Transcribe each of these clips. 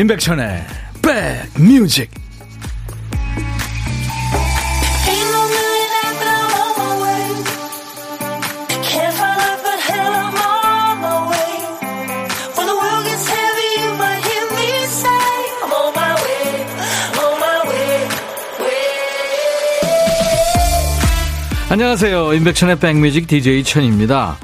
임백천의 백뮤직 안녕하세요. 임백천의 백뮤직 DJ 천입니다.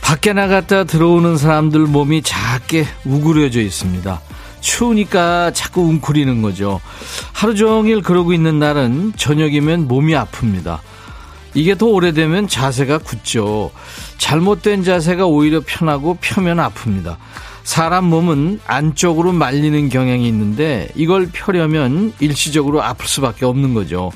밖에 나갔다 들어오는 사람들 몸이 작게 우그려져 있습니다. 추우니까 자꾸 웅크리는 거죠. 하루 종일 그러고 있는 날은 저녁이면 몸이 아픕니다. 이게 더 오래되면 자세가 굳죠. 잘못된 자세가 오히려 편하고 펴면 아픕니다. 사람 몸은 안쪽으로 말리는 경향이 있는데 이걸 펴려면 일시적으로 아플 수밖에 없는 거죠.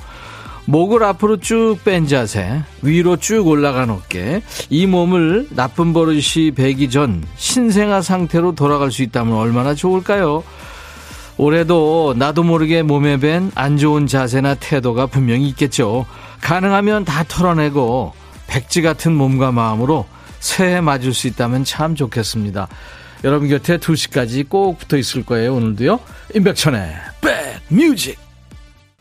목을 앞으로 쭉 뺀 자세, 위로 쭉 올라간 어깨, 이 몸을 나쁜 버릇이 배기 전 신생아 상태로 돌아갈 수 있다면 얼마나 좋을까요? 올해도 나도 모르게 몸에 밴 안 좋은 자세나 태도가 분명히 있겠죠. 가능하면 다 털어내고 백지 같은 몸과 마음으로 새해 맞을 수 있다면 참 좋겠습니다. 여러분 곁에 2시까지 꼭 붙어 있을 거예요, 오늘도요. 임백천의 백뮤직.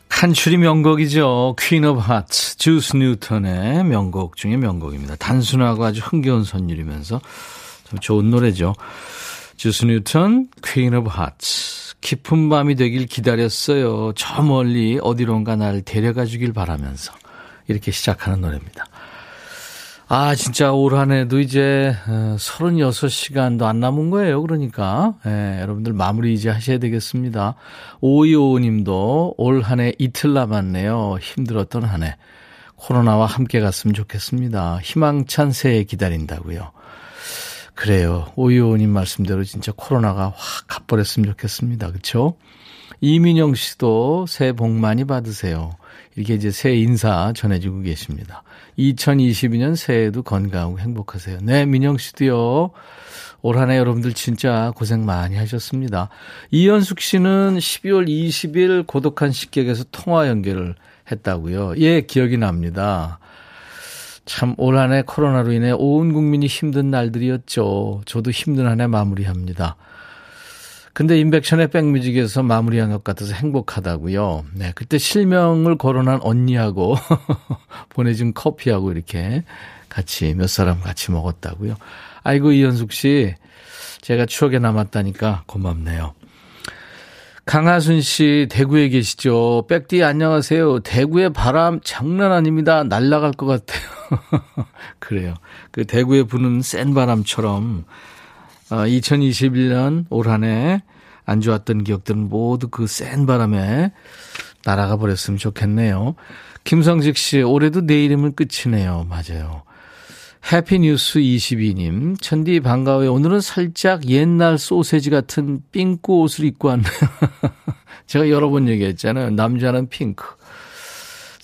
칸츄리 명곡이죠. Queen of Hearts, 주스 뉴턴의 명곡 중에 명곡입니다. 단순하고 아주 흥겨운 선율이면서 참 좋은 노래죠. 주스 뉴턴, Queen of Hearts. 깊은 밤이 되길 기다렸어요. 저 멀리 어디론가 날 데려가 주길 바라면서 이렇게 시작하는 노래입니다. 아, 진짜 올 한 해도 이제 36시간도 어, 안 남은 거예요. 그러니까. 예, 여러분들 마무리 이제 하셔야 되겠습니다. 오이오 님도 올 한 해 이틀 남았네요. 힘들었던 한 해. 코로나와 함께 갔으면 좋겠습니다. 희망찬 새해 기다린다고요. 그래요. 오이오님 말씀대로 진짜 코로나가 확 가버렸으면 좋겠습니다. 그렇죠? 이민영 씨도 새해 복 많이 받으세요. 이렇게 이제 새해 인사 전해주고 계십니다. 2022년 새해에도 건강하고 행복하세요. 네, 민영 씨도요. 올 한 해 여러분들 진짜 고생 많이 하셨습니다. 이현숙 씨는 12월 20일 고독한 식객에서 통화 연결을 했다고요. 예, 기억이 납니다. 참 올 한 해 코로나로 인해 온 국민이 힘든 날들이었죠. 저도 힘든 한 해 마무리합니다. 근데 인백션의 백뮤직에서 마무리한 것 같아서 행복하다고요. 네, 그때 실명을 거론한 언니하고 보내준 커피하고 이렇게 같이 몇 사람 같이 먹었다고요. 아이고 이현숙 씨, 제가 추억에 남았다니까 고맙네요. 강하순 씨 대구에 계시죠? 백디 안녕하세요. 대구의 바람 장난 아닙니다. 날아갈 것 같아요. 그래요. 그 대구에 부는 센 바람처럼 어, 2021년 올 한 해 안 좋았던 기억들은 모두 그 센 바람에 날아가 버렸으면 좋겠네요. 김성직 씨, 올해도 내일이면 끝이네요. 맞아요. 해피뉴스 22님, 천디 반가워요. 오늘은 살짝 옛날 소세지 같은 핑크 옷을 입고 왔네요. 제가 여러 번 얘기했잖아요. 남자는 핑크.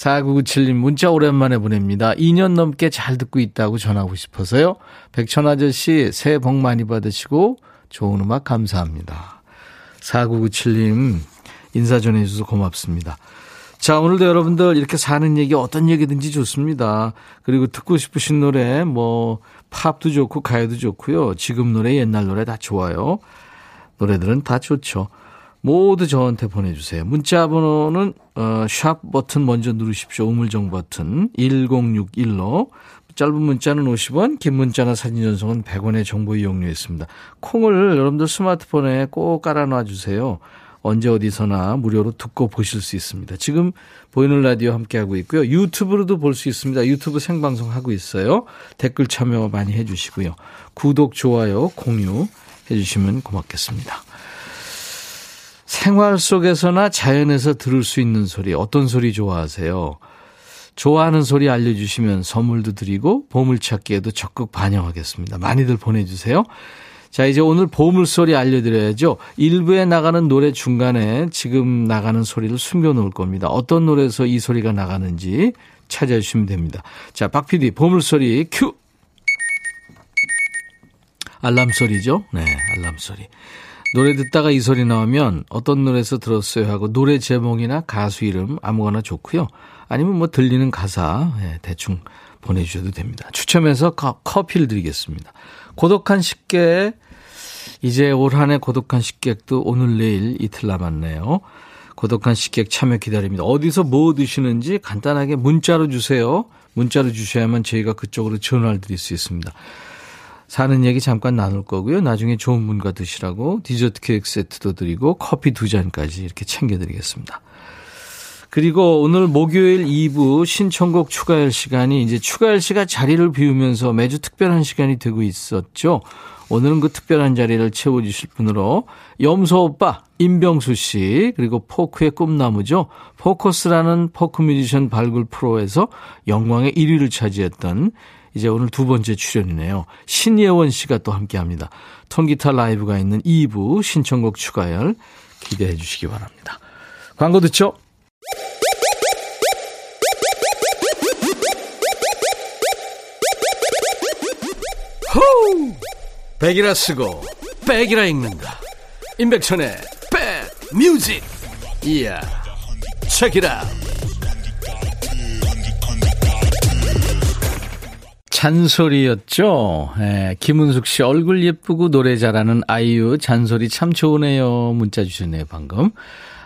4997님 문자 오랜만에 보냅니다. 2년 넘게 잘 듣고 있다고 전하고 싶어서요. 백천 아저씨 새해 복 많이 받으시고 좋은 음악 감사합니다. 4997님 인사 전해주셔서 고맙습니다. 자, 오늘도 여러분들 이렇게 사는 얘기 어떤 얘기든지 좋습니다. 그리고 듣고 싶으신 노래 뭐 팝도 좋고 가요도 좋고요. 지금 노래 옛날 노래 다 좋아요. 노래들은 다 좋죠. 모두 저한테 보내주세요. 문자 번호는 어, 샵 버튼 먼저 누르십시오. 우물정 버튼 1061로 짧은 문자는 50원, 긴 문자나 사진 전송은 100원의 정보 이용료 있습니다. 콩을 여러분들 스마트폰에 꼭 깔아놔 주세요. 언제 어디서나 무료로 듣고 보실 수 있습니다. 지금 보이는 라디오 함께하고 있고요. 유튜브로도 볼 수 있습니다. 유튜브 생방송 하고 있어요. 댓글 참여 많이 해주시고요. 구독, 좋아요, 공유 해주시면 고맙겠습니다. 생활 속에서나 자연에서 들을 수 있는 소리, 어떤 소리 좋아하세요? 좋아하는 소리 알려주시면 선물도 드리고 보물찾기에도 적극 반영하겠습니다. 많이들 보내주세요. 자, 이제 오늘 보물소리 알려드려야죠. 일부에 나가는 노래 중간에 지금 나가는 소리를 숨겨놓을 겁니다. 어떤 노래에서 이 소리가 나가는지 찾아주시면 됩니다. 자, 박 PD, 보물소리 큐! 알람 소리죠? 네, 알람 소리. 노래 듣다가 이 소리 나오면 어떤 노래에서 들었어요 하고 노래 제목이나 가수 이름 아무거나 좋고요. 아니면 뭐 들리는 가사 예, 대충 보내주셔도 됩니다. 추첨해서 커피를 드리겠습니다. 고독한 식객 이제 올 한해 고독한 식객도 오늘 내일 이틀 남았네요. 고독한 식객 참여 기다립니다. 어디서 뭐 드시는지 간단하게 문자로 주세요. 문자로 주셔야만 저희가 그쪽으로 전화를 드릴 수 있습니다. 사는 얘기 잠깐 나눌 거고요. 나중에 좋은 문과 드시라고 디저트 케이크 세트도 드리고 커피 두 잔까지 이렇게 챙겨드리겠습니다. 그리고 오늘 목요일 2부 신청곡 추가할 시간이 이제 추가할 시가 자리를 비우면서 매주 특별한 시간이 되고 있었죠. 오늘은 그 특별한 자리를 채워주실 분으로 염소 오빠 임병수 씨 그리고 포크의 꿈나무죠. 포커스라는 포크 뮤지션 발굴 프로에서 영광의 1위를 차지했던 이제 오늘 두 번째 출연이네요. 신예원 씨가 또 함께 합니다. 통기타 라이브가 있는 2부 신청곡 추가열 기대해 주시기 바랍니다. 광고 듣죠? 호우! 백이라 쓰고 백이라 읽는다. 임백천의 백 뮤직. 이야. 책이라. 잔소리였죠. 예, 김은숙 씨 얼굴 예쁘고 노래 잘하는 아이유 잔소리 참 좋으네요. 문자 주셨네요, 방금.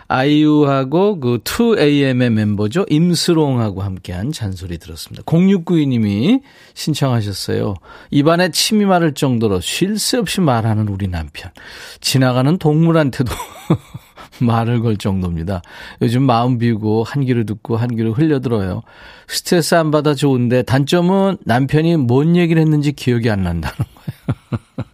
아이유하고 그 2AM의 멤버죠. 임스롱하고 함께한 잔소리 들었습니다. 0692님이 신청하셨어요. 입안에 침이 마를 정도로 쉴 새 없이 말하는 우리 남편. 지나가는 동물한테도 말을 걸 정도입니다. 요즘 마음 비우고 한 귀로 듣고 한 귀로 흘려들어요. 스트레스 안 받아 좋은데 단점은 남편이 뭔 얘기를 했는지 기억이 안 난다는 거예요.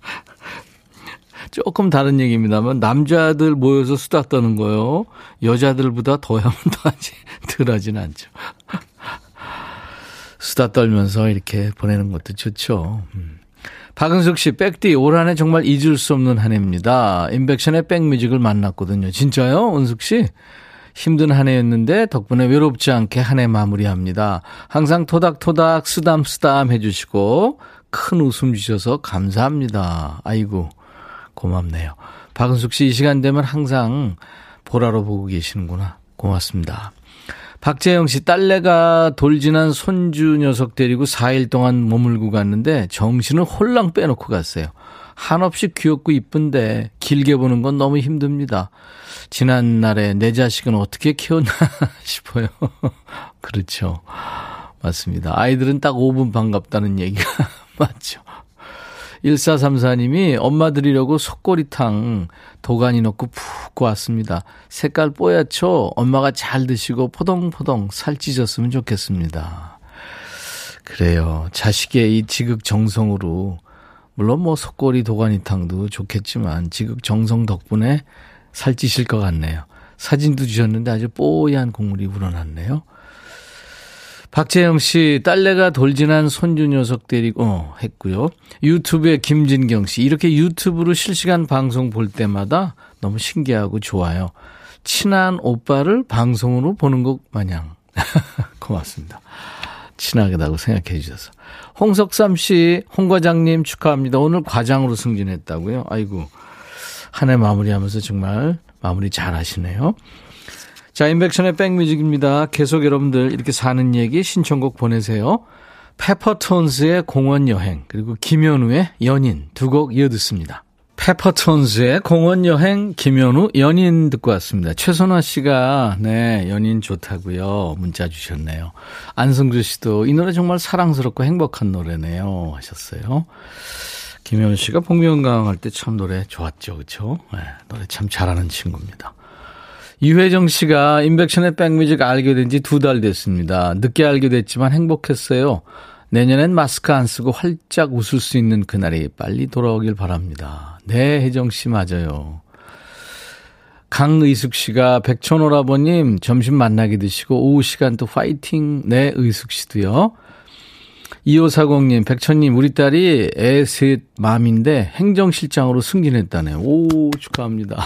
조금 다른 얘기입니다만 남자들 모여서 수다 떠는 거요. 여자들보다 더하면 더하지 덜하지는 않죠. 수다 떨면서 이렇게 보내는 것도 좋죠. 음. 박은숙 씨, 백디, 올 한해 정말 잊을 수 없는 한 해입니다. 인백션의 백뮤직을 만났거든요. 진짜요? 은숙 씨? 힘든 한 해였는데 덕분에 외롭지 않게 한 해 마무리합니다. 항상 토닥토닥 쓰담쓰담 해주시고 큰 웃음 주셔서 감사합니다. 아이고. 고맙네요. 박은숙 씨, 이 시간 되면 항상 보라로 보고 계시는구나. 고맙습니다. 박재영 씨, 딸내가 돌진한 손주 녀석 데리고 4일 동안 머물고 갔는데 정신을 홀랑 빼놓고 갔어요. 한없이 귀엽고 이쁜데 길게 보는 건 너무 힘듭니다. 지난 날에 내 자식은 어떻게 키웠나 싶어요. 그렇죠. 맞습니다. 아이들은 딱 5분 반갑다는 얘기가 맞죠. 1434님이 엄마 드리려고 속꼬리탕 도가니 넣고 푹 구웠습니다. 색깔 뽀얗죠? 엄마가 잘 드시고 포동포동 살찌셨으면 좋겠습니다. 그래요. 자식의 이 지극정성으로 물론 뭐 속꼬리 도가니탕도 좋겠지만 지극정성 덕분에 살찌실 것 같네요. 사진도 주셨는데 아주 뽀얀 국물이 우러났네요. 박재영 씨, 딸내가 돌진한 손주 녀석 데리고 어, 했고요. 유튜브에 김진경 씨, 이렇게 유튜브로 실시간 방송 볼 때마다 너무 신기하고 좋아요. 친한 오빠를 방송으로 보는 것 마냥. 고맙습니다. 친하게다고 생각해 주셔서. 홍석삼 씨, 홍 과장님 축하합니다. 오늘 과장으로 승진했다고요? 아이고. 한 해 마무리하면서 정말 마무리 잘 하시네요. 자, 인백션의 백뮤직입니다. 계속 여러분들 이렇게 사는 얘기 신청곡 보내세요. 페퍼톤스의 공원 여행, 그리고 김현우의 연인 두 곡 이어 듣습니다. 페퍼톤스의 공원 여행, 김현우 연인 듣고 왔습니다. 최선화 씨가 네 연인 좋다고요 문자 주셨네요. 안승주 씨도 이 노래 정말 사랑스럽고 행복한 노래네요 하셨어요. 김현우 씨가 복면가왕 할 때 참 노래 좋았죠, 그렇죠? 네, 노래 참 잘하는 친구입니다. 이회정 씨가 인백션의 백뮤직 알게 된 지 두 달 됐습니다. 늦게 알게 됐지만 행복했어요. 내년엔 마스크 안 쓰고 활짝 웃을 수 있는 그날이 빨리 돌아오길 바랍니다. 네, 혜정 씨 맞아요. 강의숙 씨가 백천오라버님 점심 만나게 드시고 오후 시간 또 파이팅. 네, 의숙 씨도요. 2540님, 백천님, 우리 딸이 애 셋 맘인데 행정실장으로 승진했다네요. 오, 축하합니다.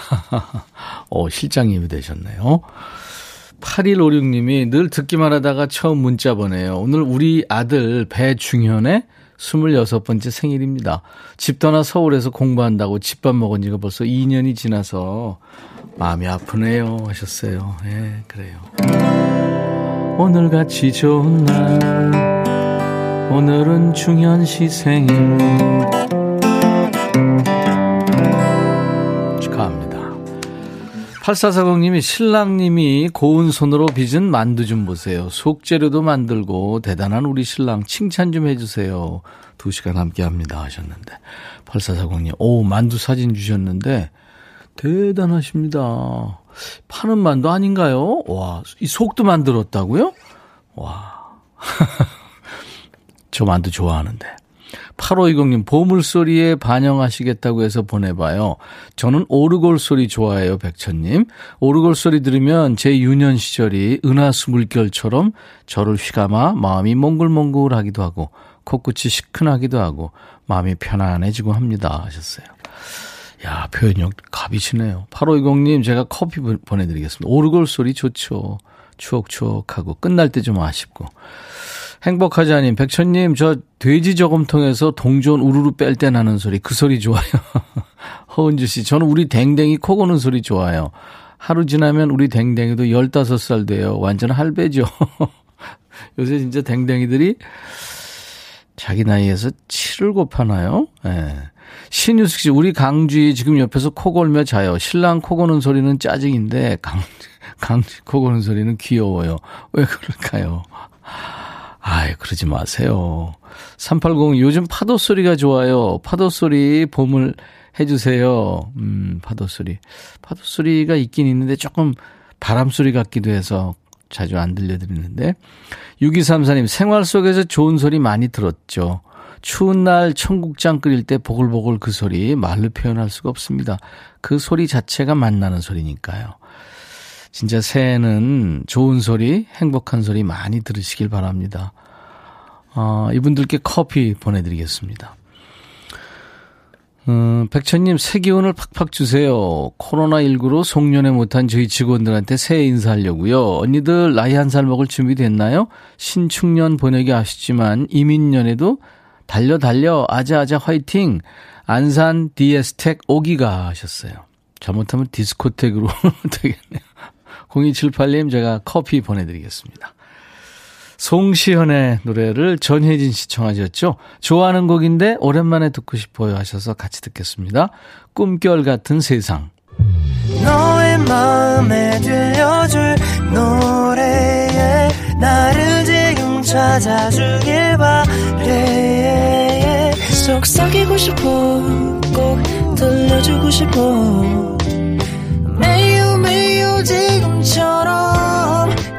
어, 실장님이 되셨네요. 8156님이 늘 듣기만 하다가 처음 문자 보내요. 오늘 우리 아들 배중현의 26번째 생일입니다. 집 떠나 서울에서 공부한다고 집밥 먹은 지가 벌써 2년이 지나서 마음이 아프네요. 하셨어요. 예, 네, 그래요. 오늘같이 좋은 날 오늘은 중현 시 생일 8440님이 신랑님이 고운 손으로 빚은 만두 좀 보세요. 속재료도 만들고 대단한 우리 신랑 칭찬 좀 해주세요. 두 시간 함께 합니다 하셨는데. 8440님, 오, 만두 사진 주셨는데 대단하십니다. 파는 만두 아닌가요? 와, 이 속도 만들었다고요? 와. 저 만두 좋아하는데. 8520님, 보물소리에 반영하시겠다고 해서 보내봐요. 저는 오르골 소리 좋아해요, 백천님. 오르골 소리 들으면 제 유년 시절이 은하수 물결처럼 저를 휘감아 마음이 몽글몽글 하기도 하고, 코끝이 시큰하기도 하고, 마음이 편안해지고 합니다. 하셨어요. 야, 표현력 갑이시네요. 8520님, 제가 커피 보내드리겠습니다. 오르골 소리 좋죠. 추억추억하고, 끝날 때 좀 아쉽고. 행복하지 않님 백천님, 저 돼지 저금통에서 동전 우르르 뺄 때 나는 소리, 그 소리 좋아요. 허은주 씨, 저는 우리 댕댕이 코 고는 소리 좋아요. 하루 지나면 우리 댕댕이도 15살 돼요. 완전 할배죠. 요새 진짜 댕댕이들이 자기 나이에서 7을 곱하나요? 예. 네. 신유숙 씨, 우리 강쥐 지금 옆에서 코 골며 자요. 신랑 코 고는 소리는 짜증인데, 강, 강쥐 코 고는 소리는 귀여워요. 왜 그럴까요? 아이, 그러지 마세요. 380, 요즘 파도 소리가 좋아요. 파도 소리 봄을 해주세요. 음, 파도 소리. 파도 소리가 있긴 있는데 조금 바람 소리 같기도 해서 자주 안 들려드리는데. 6234님, 생활 속에서 좋은 소리 많이 들었죠. 추운 날 청국장 끓일 때 보글보글 그 소리 말로 표현할 수가 없습니다. 그 소리 자체가 만나는 소리니까요. 진짜 새해는 좋은 소리, 행복한 소리 많이 들으시길 바랍니다. 어, 이분들께 커피 보내드리겠습니다. 음, 백천님, 새 기운을 팍팍 주세요. 코로나19로 송년회 못한 저희 직원들한테 새해 인사하려고요. 언니들 나이 한 살 먹을 준비 됐나요? 신축년 보내기 아쉽지만 이민년에도 달려 달려 아자아자 화이팅 안산 디에스텍 오기가 하셨어요. 잘못하면 디스코텍으로 되겠네요. 0278님 제가 커피 보내드리겠습니다. 송시현의 노래를 전혜진 씨 청하셨죠? 좋아하는 곡인데 오랜만에 듣고 싶어요 하셔서 같이 듣겠습니다. 꿈결 같은 세상. 너의 마음에 들려줄 노래에 나를 지금 찾아주길 바래 속삭이고 싶어 꼭 들려주고 싶어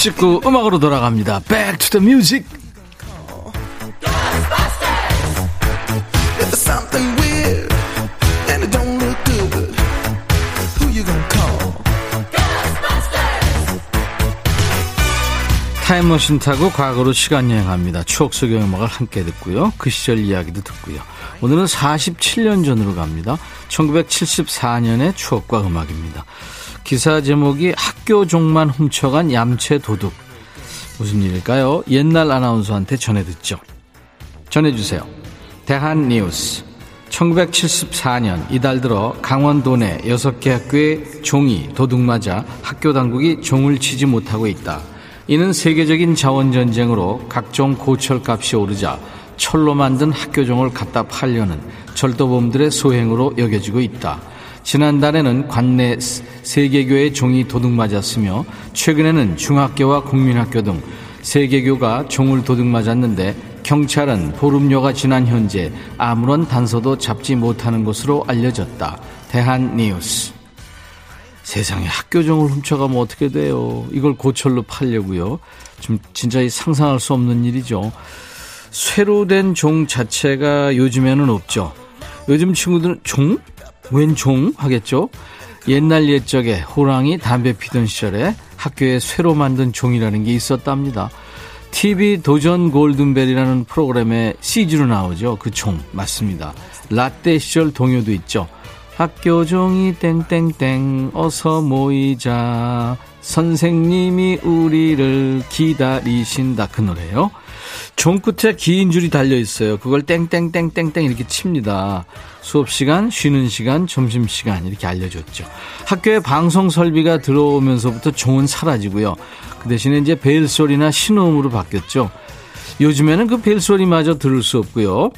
추억 찍고 음악으로 돌아갑니다. Back to the music. 타임머신 타고 과거로 시간 여행합니다. 추억 속의 음악을 함께 듣고요. 그 시절 이야기도 듣고요. 오늘은 47년 전으로 갑니다. 1974년의 추억과 음악입니다. 기사 제목이 학교 종만 훔쳐간 얌체 도둑. 무슨 일일까요? 옛날 아나운서한테 전해 듣죠. 전해 주세요. 대한 뉴스. 1974년 이달 들어 강원도 내 6개 학교의 종이 도둑맞아 학교 당국이 종을 치지 못하고 있다. 이는 세계적인 자원전쟁으로 각종 고철값이 오르자 철로 만든 학교종을 갖다 팔려는 절도범들의 소행으로 여겨지고 있다. 지난달에는 관내 세계교의 종이 도둑맞았으며 최근에는 중학교와 국민학교 등 세계교가 종을 도둑맞았는데 경찰은 보름여가 지난 현재 아무런 단서도 잡지 못하는 것으로 알려졌다. 대한뉴스. 세상에 학교종을 훔쳐가면 어떻게 돼요? 이걸 고철로 팔려고요. 좀 진짜 상상할 수 없는 일이죠. 쇠로 된 종 자체가 요즘에는 없죠. 요즘 친구들은 종? 웬 종? 하겠죠? 옛날 옛적에 호랑이 담배 피던 시절에 학교에 쇠로 만든 종이라는 게 있었답니다. TV 도전 골든벨이라는 프로그램에 CG로 나오죠. 그 종 맞습니다. 라떼 시절 동요도 있죠. 학교 종이 땡땡땡 어서 모이자 선생님이 우리를 기다리신다 그 노래요. 종 끝에 긴 줄이 달려 있어요. 그걸 땡땡땡땡땡 이렇게 칩니다. 수업 시간, 쉬는 시간, 점심 시간 이렇게 알려줬죠. 학교에 방송 설비가 들어오면서부터 종은 사라지고요. 그 대신에 이제 벨 소리나 신호음으로 바뀌었죠. 요즘에는 그 벨 소리마저 들을 수 없고요.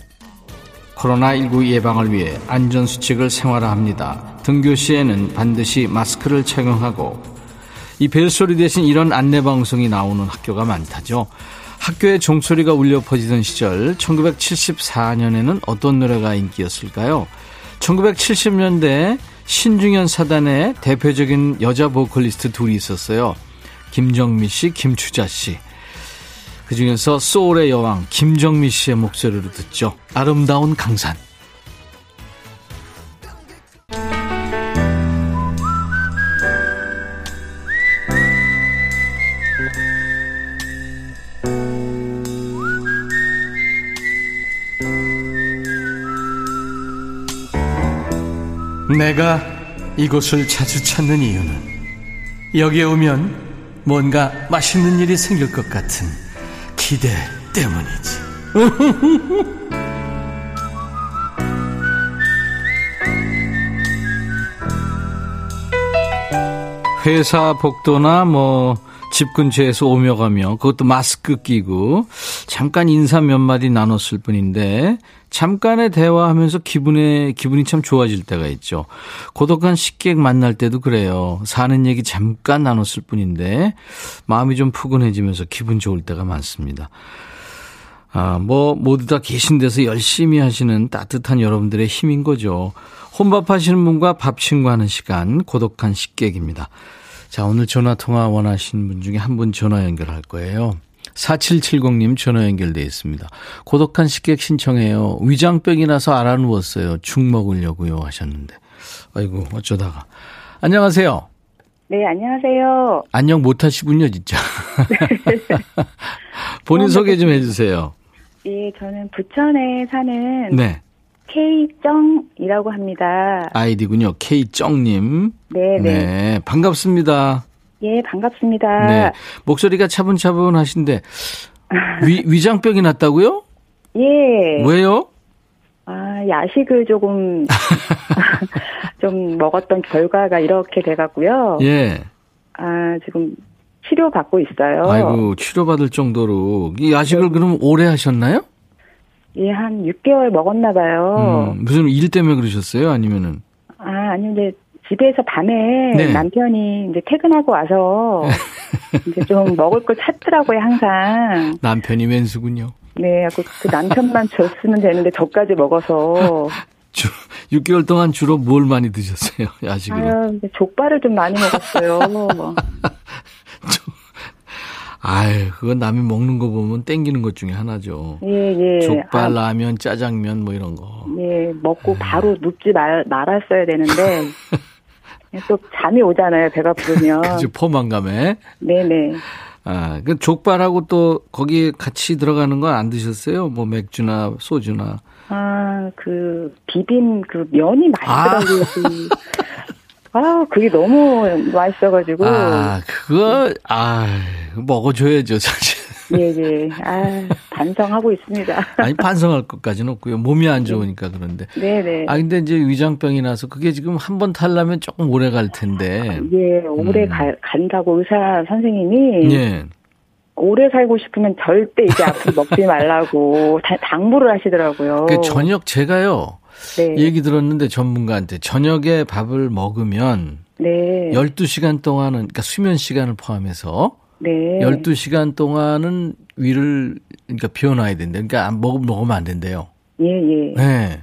코로나19 예방을 위해 안전수칙을 생활화합니다. 등교 시에는 반드시 마스크를 착용하고 이 벨소리 대신 이런 안내방송이 나오는 학교가 많다죠. 학교에 종소리가 울려 퍼지던 시절 1974년에는 어떤 노래가 인기였을까요? 1970년대 신중현 사단의 대표적인 여자 보컬리스트 둘이 있었어요. 김정미 씨, 김추자 씨. 그 중에서 소울의 여왕 김정미 씨의 목소리로 듣죠. 아름다운 강산. 내가 이곳을 자주 찾는 이유는 여기에 오면 뭔가 맛있는 일이 생길 것 같은 기대 때문이지. 회사 복도나 뭐 집 근처에서 오며 가며 그것도 마스크 끼고 잠깐 인사 몇 마디 나눴을 뿐인데 잠깐의 대화하면서 기분에 기분이 참 좋아질 때가 있죠. 고독한 식객 만날 때도 그래요. 사는 얘기 잠깐 나눴을 뿐인데 마음이 좀 푸근해지면서 기분 좋을 때가 많습니다. 아, 뭐 모두 다 계신 데서 열심히 하시는 따뜻한 여러분들의 힘인 거죠. 혼밥 하시는 분과 밥 친구하는 시간 고독한 식객입니다. 자, 오늘 전화 통화 원하시는 분 중에 한 분 전화 연결할 거예요. 4770님 전화 연결돼 있습니다. 고독한 식객 신청해요. 위장병이 나서 알아누웠어요. 죽 먹으려고요 하셨는데. 아이고 어쩌다가. 안녕하세요. 네, 안녕하세요. 안녕 못 하시군요, 진짜. 본인 소개 좀 해주세요. 예, 저는 부천에 사는 네. K정이라고 합니다. 아이디군요. K정님. 네, 네. 네. 반갑습니다. 예, 반갑습니다. 네. 목소리가 차분차분하신데, 위, 위장병이 났다고요? 예. 왜요? 아, 야식을 조금, 좀 먹었던 결과가 이렇게 돼 갖고요. 예. 아, 지금 치료 받고 있어요. 아이고, 치료 받을 정도로. 이 야식을 네. 그럼 오래 하셨나요? 예, 한 6개월 먹었나 봐요. 음, 무슨 일 때문에 그러셨어요? 아니면은? 아, 아니, 이제 집에서 밤에 네. 남편이 이제 퇴근하고 와서 이제 좀 먹을 걸 찾더라고요, 항상. 남편이 왼수군요. 네, 그, 그 남편만 줬으면 되는데 저까지 먹어서. 주, 6개월 동안 주로 뭘 많이 드셨어요? 야식으로? 아유, 족발을 좀 많이 먹었어요. 아유, 그건 남이 먹는 거 보면 땡기는 것 중에 하나죠. 예, 예. 족발, 아, 라면, 짜장면 뭐 이런 거. 예, 먹고 바로 눕지 말, 말았어야 되는데. 또 잠이 오잖아요, 배가 부르면. 그죠, 포만감에. 네네. 아, 그 족발하고 또 거기 같이 들어가는 건 안 드셨어요? 뭐 맥주나 소주나. 아, 그, 비빔 그 면이 맛있더라고요. 그. 아, 그게 너무 맛있어가지고. 아, 그거, 아, 먹어줘야죠, 사실. 예, 예. 아, 반성하고 있습니다. 아니, 반성할 것까지는 없고요. 몸이 안 좋으니까 그런데. 네네. 아, 근데 이제 위장병이 나서 그게 지금 한 번 탈라면 조금 오래 갈 텐데. 예, 오래 음. 가, 간다고 의사 선생님이. 예. 오래 살고 싶으면 절대 이제 앞으로 먹지 말라고 다- 당부를 하시더라고요. 그 저녁 제가요. 네. 얘기 들었는데 전문가한테 저녁에 밥을 먹으면 네. 12시간 동안은 그러니까 수면 시간을 포함해서 네. 12시간 동안은 위를 그러니까 비워놔야 된대. 그러니까 안 먹으면 먹으면 안 된대요. 예, 예. 네.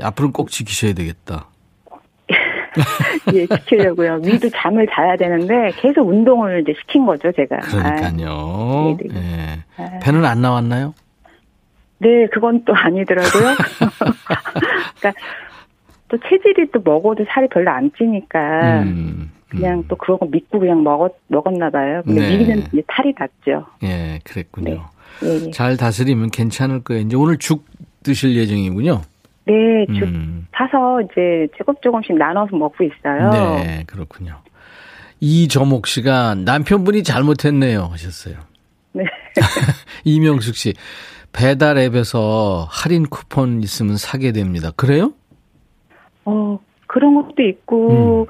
앞으로는 꼭 지키셔야 되겠다. 예, 지키려고요. 위도 잠을 자야 되는데 계속 운동을 이제 시킨 거죠, 제가. 그러니까요. 아, 네, 네. 예. 아. 배는 안 나왔나요? 네, 그건 또 아니더라고요. 그러니까 또 체질이 또 먹어도 살이 별로 안 찌니까 음, 그냥 또 그런 거 믿고 그냥 먹었 먹었나 봐요. 근데 네. 위는 이제 탈이 났죠. 예, 그랬군요. 예, 예. 잘 다스리면 괜찮을 거예요. 이제 오늘 죽 드실 예정이군요. 네, 죽 음, 사서 이제 조금 조금씩 나눠서 먹고 있어요. 네, 그렇군요. 이저목 씨가 남편분이 잘못했네요 하셨어요. 네. 이명숙 씨 배달 앱에서 할인 쿠폰 있으면 사게 됩니다. 그래요? 어, 그런 것도 있고, 음.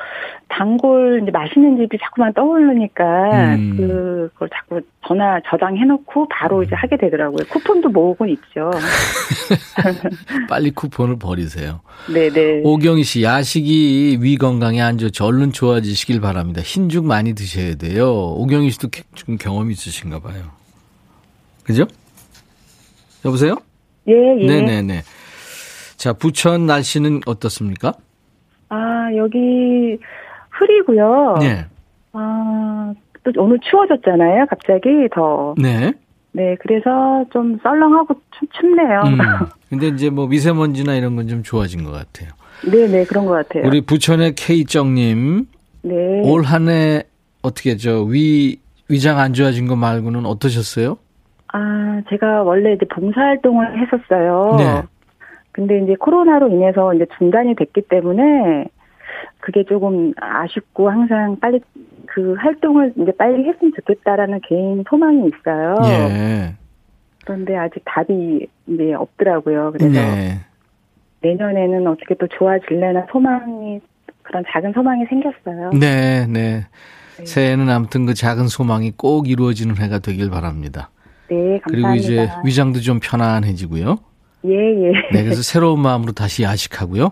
단골, 이제 맛있는 집이 자꾸만 떠오르니까, 음. 그, 그걸 자꾸 전화 저장해놓고 바로 이제 하게 되더라고요. 쿠폰도 모으고 있죠. 빨리 쿠폰을 버리세요. 네네. 오경희 씨 야식이 위 건강에 안 좋죠. 얼른 좋아지시길 바랍니다. 흰죽 많이 드셔야 돼요. 오경희 씨도 게- 좀 경험이 있으신가 봐요. 그죠? 여보세요? 예, 예. 네네네. 자 부천 날씨는 어떻습니까? 아, 여기, 흐리고요. 네. 아, 또 오늘 추워졌잖아요, 갑자기 더. 네. 네, 그래서 좀 썰렁하고 좀 춥네요. 음. 근데 이제 뭐 미세먼지나 이런 건 좀 좋아진 것 같아요. 네 네, 그런 것 같아요. 우리 부천의 K정님 네. 올 한 해 어떻게 저 위 위장 안 좋아진 거 말고는 어떠셨어요? 아, 제가 원래 이제 봉사활동을 했었어요. 네. 근데 이제 코로나로 인해서 이제 중단이 됐기 때문에 그게 조금 아쉽고 항상 빨리 그 활동을 이제 빨리 했으면 좋겠다라는 개인 소망이 있어요. 예. 그런데 아직 답이 이제 없더라고요. 그래서 네. 내년에는 어떻게 또 좋아질래나 소망이 그런 작은 소망이 생겼어요. 네, 네. 새해는 아무튼 그 작은 소망이 꼭 이루어지는 해가 되길 바랍니다. 네, 그리고 감사합니다. 이제 위장도 좀 편안해지고요. 예, 예. 네, 그래서 새로운 마음으로 다시 야식하고요.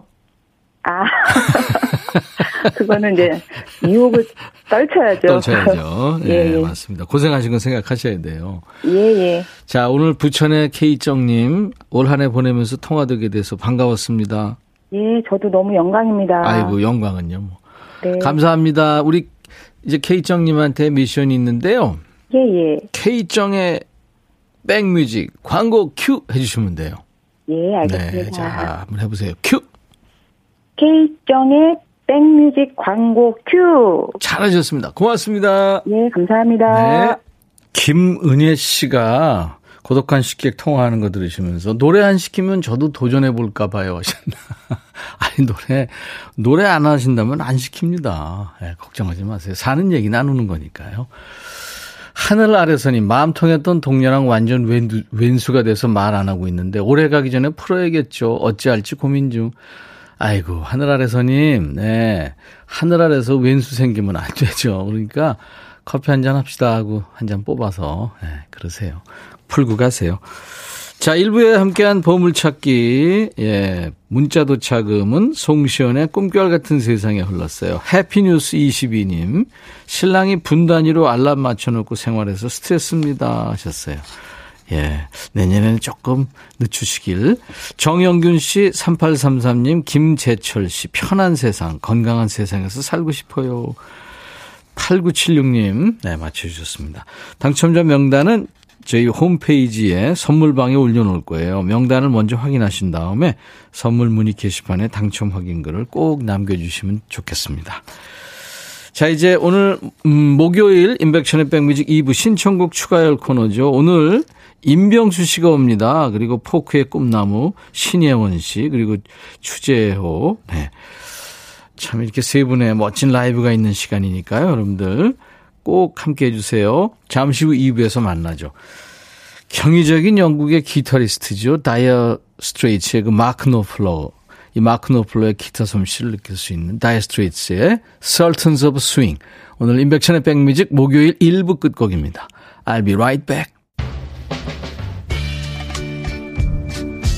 아, 그거는 이제 유혹을 떨쳐야죠. 떨쳐야죠. 네, 예, 예. 맞습니다. 고생하신 건 생각하셔야 돼요. 예, 예. 자, 오늘 부천의 K정님 올 한 해 보내면서 통화되게 돼서 반가웠습니다. 예, 저도 너무 영광입니다. 아이고, 영광은요. 뭐. 네. 감사합니다. 우리 이제 K정님한테 미션이 있는데요. 예, 예. 임백천의 백뮤직 광고 큐 해주시면 돼요. 예, 알겠습니다. 네, 자, 한번 해보세요. 큐! 임백천의 백뮤직 광고 큐. 잘하셨습니다. 고맙습니다. 예, 감사합니다. 네. 김은혜 씨가 고독한 식객 통화하는 거 들으시면서 노래 안 시키면 저도 도전해 볼까 봐요 하셨나. 아니 노래 노래 안 하신다면 안 시킵니다. 예, 걱정하지 마세요. 사는 얘기 나누는 거니까요. 하늘 아래서니 마음 통했던 동료랑 완전 왼두, 왼수가 돼서 말 안 하고 있는데 오래 가기 전에 풀어야겠죠. 어찌할지 고민 중. 아이고 하늘 아래서님, 네 하늘 아래서 왼수 생기면 안 되죠. 그러니까 커피 한 잔 합시다 하고 한 잔 뽑아서 네, 그러세요. 풀고 가세요. 자, 1부에 함께한 보물찾기, 예, 문자 도착음은 송시연의 꿈결 같은 세상에 흘렀어요. 해피뉴스 22님, 신랑이 분 단위로 알람 맞춰놓고 생활해서 스트레스입니다 하셨어요. 예, 내년에는 조금 늦추시길. 정영균 씨, 3833님, 김재철 씨, 편한 세상, 건강한 세상에서 살고 싶어요. 8976님, 네, 맞춰주셨습니다. 당첨자 명단은 저희 홈페이지에 선물방에 올려놓을 거예요. 명단을 먼저 확인하신 다음에 선물 문의 게시판에 당첨 확인글을 꼭 남겨주시면 좋겠습니다. 자, 이제 오늘, 음, 목요일 임백천의 백뮤직 2부 신청곡 추가열 코너죠. 오늘 임병수 씨가 옵니다. 그리고 포크의 꿈나무, 신예원 씨, 그리고 추재호, 네. 참 이렇게 세 분의 멋진 라이브가 있는 시간이니까요. 여러분들 꼭 함께 해주세요. 잠시 후 2부에서 만나죠. 경이적인 영국의 기타리스트죠. 다이어 스트레이츠의 그 마크 노플러. 이 마크 노플러의 기타 솜씨를 느낄 수 있는 다이어 스트레이츠의 Sultans of Swing. 오늘 인백천의 백뮤직 목요일 1부 끝곡입니다. I'll be right back.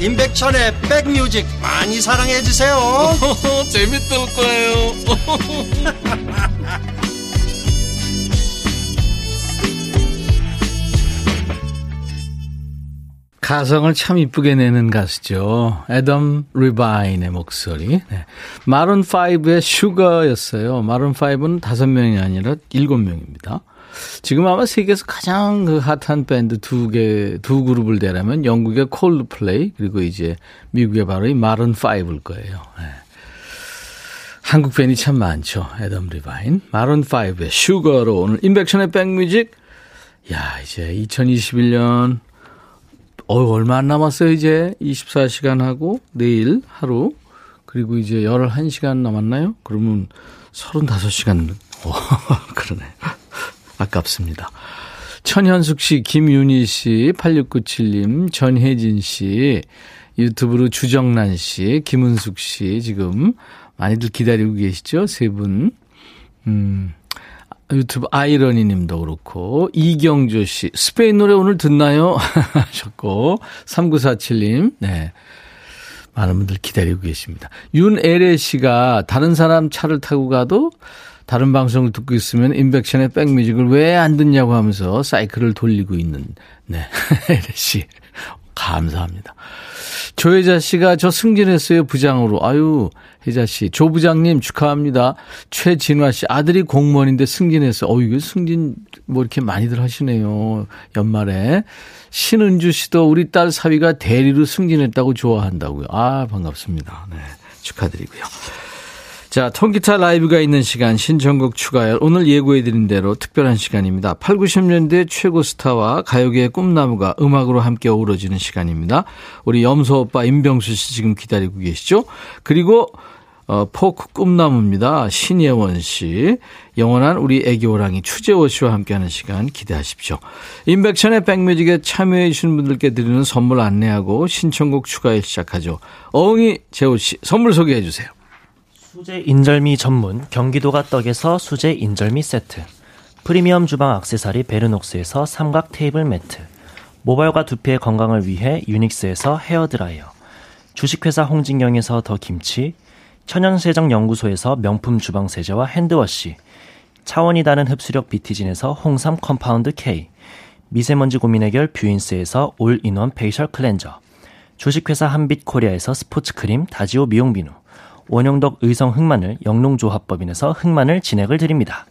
임백천의 백뮤직 많이 사랑해 주세요. 재밌을 거예요. 가성을 참 이쁘게 내는 가수죠. 애덤 리바인의 목소리. 네. 마룬 5의 Sugar였어요. 마룬 5는 다섯 명이 아니라 일곱 명입니다. 지금 아마 세계에서 가장 그 핫한 밴드 두 개, 두 그룹을 대라면 영국의 콜드플레이, 그리고 이제 미국의 바로 이 마룬5일 거예요. 네. 한국 팬이 참 많죠. 애덤 리바인. 마룬5의 Sugar로 오늘 임백천의 백뮤직. 야, 이제 2021년 어, 얼마 안 남았어요, 이제. 24시간 하고, 내일 하루. 그리고 이제 11시간 남았나요? 그러면 35시간. 오, 그러네. 아깝습니다. 천현숙 씨, 김윤희 씨, 8697님, 전혜진 씨, 유튜브로 주정란 씨, 김은숙 씨, 지금 많이들 기다리고 계시죠? 세 분. 음, 유튜브 아이러니 님도 그렇고, 이경조 씨, 스페인 노래 오늘 듣나요? 하셨고, 3947님, 네. 많은 분들 기다리고 계십니다. 윤애래 씨가 다른 사람 차를 타고 가도 다른 방송을 듣고 있으면 인백션의 백뮤직을 왜 안 듣냐고 하면서 사이클을 돌리고 있는, 네. 애래 씨. 감사합니다. 조혜자 씨가 저 승진했어요, 부장으로. 아유, 혜자 씨. 조 부장님 축하합니다. 최진화 씨. 아들이 공무원인데 승진했어. 어, 이거 승진 뭐 이렇게 많이들 하시네요. 연말에. 신은주 씨도 우리 딸 사위가 대리로 승진했다고 좋아한다고요. 아, 반갑습니다. 네. 축하드리고요. 자, 통기타 라이브가 있는 시간 신청곡 추가열 오늘 예고해 드린 대로 특별한 시간입니다. 8, 90년대 최고 스타와 가요계의 꿈나무가 음악으로 함께 어우러지는 시간입니다. 우리 염소 오빠 임병수 씨 지금 기다리고 계시죠? 그리고 어, 포크 꿈나무입니다. 신예원 씨. 영원한 우리 애기 호랑이 추재호 씨와 함께하는 시간 기대하십시오. 임백천의 백뮤직에 참여해 주신 분들께 드리는 선물 안내하고 신청곡 추가열 시작하죠. 어흥이 재호 씨 선물 소개해 주세요. 수제 인절미 전문 경기도가 떡에서 수제 인절미 세트 프리미엄 주방 악세사리 베르녹스에서 삼각 테이블 매트 모발과 두피의 건강을 위해 유닉스에서 헤어드라이어 주식회사 홍진경에서 더 김치 천연세정 연구소에서 명품 주방 세제와 hand wash 차원이 다른 흡수력 비티진에서 홍삼 compound K 미세먼지 고민 해결 뷰인스에서 all-in-one facial cleanser 주식회사 한빛코리아에서 스포츠크림 다지오 미용 비누 원영덕 의성 흑마늘 영농조합법인에서 흑마늘 진액을 드립니다.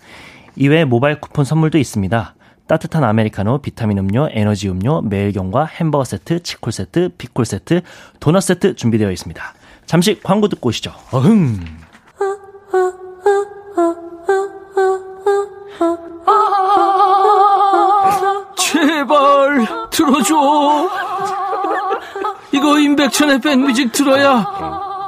이외에 모바일 쿠폰 선물도 있습니다. 따뜻한 아메리카노, 비타민 음료, 에너지 음료, 매일경과 햄버거 세트, 치콜 세트, 피콜 세트, 도넛 세트 준비되어 있습니다. 잠시 광고 듣고 오시죠. 어흥. 제발 들어줘. 이거 임백천의 백뮤직 들어야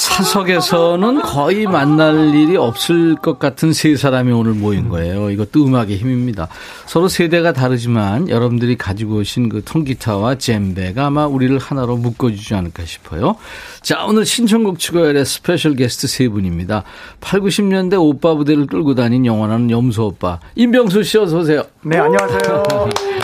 사석에서는 거의 만날 일이 없을 것 같은 세 사람이 오늘 모인 거예요. 이것도 음악의 힘입니다. 서로 세대가 다르지만 여러분들이 가지고 오신 그 통기타와 젬베가 아마 우리를 하나로 묶어주지 않을까 싶어요. 자, 오늘 신청곡 추가열의 special guest 세 분입니다. 8, 90년대 오빠 부대를 끌고 다닌 영원한 염소 오빠. 임병수 씨 어서 오세요. 네, 안녕하세요.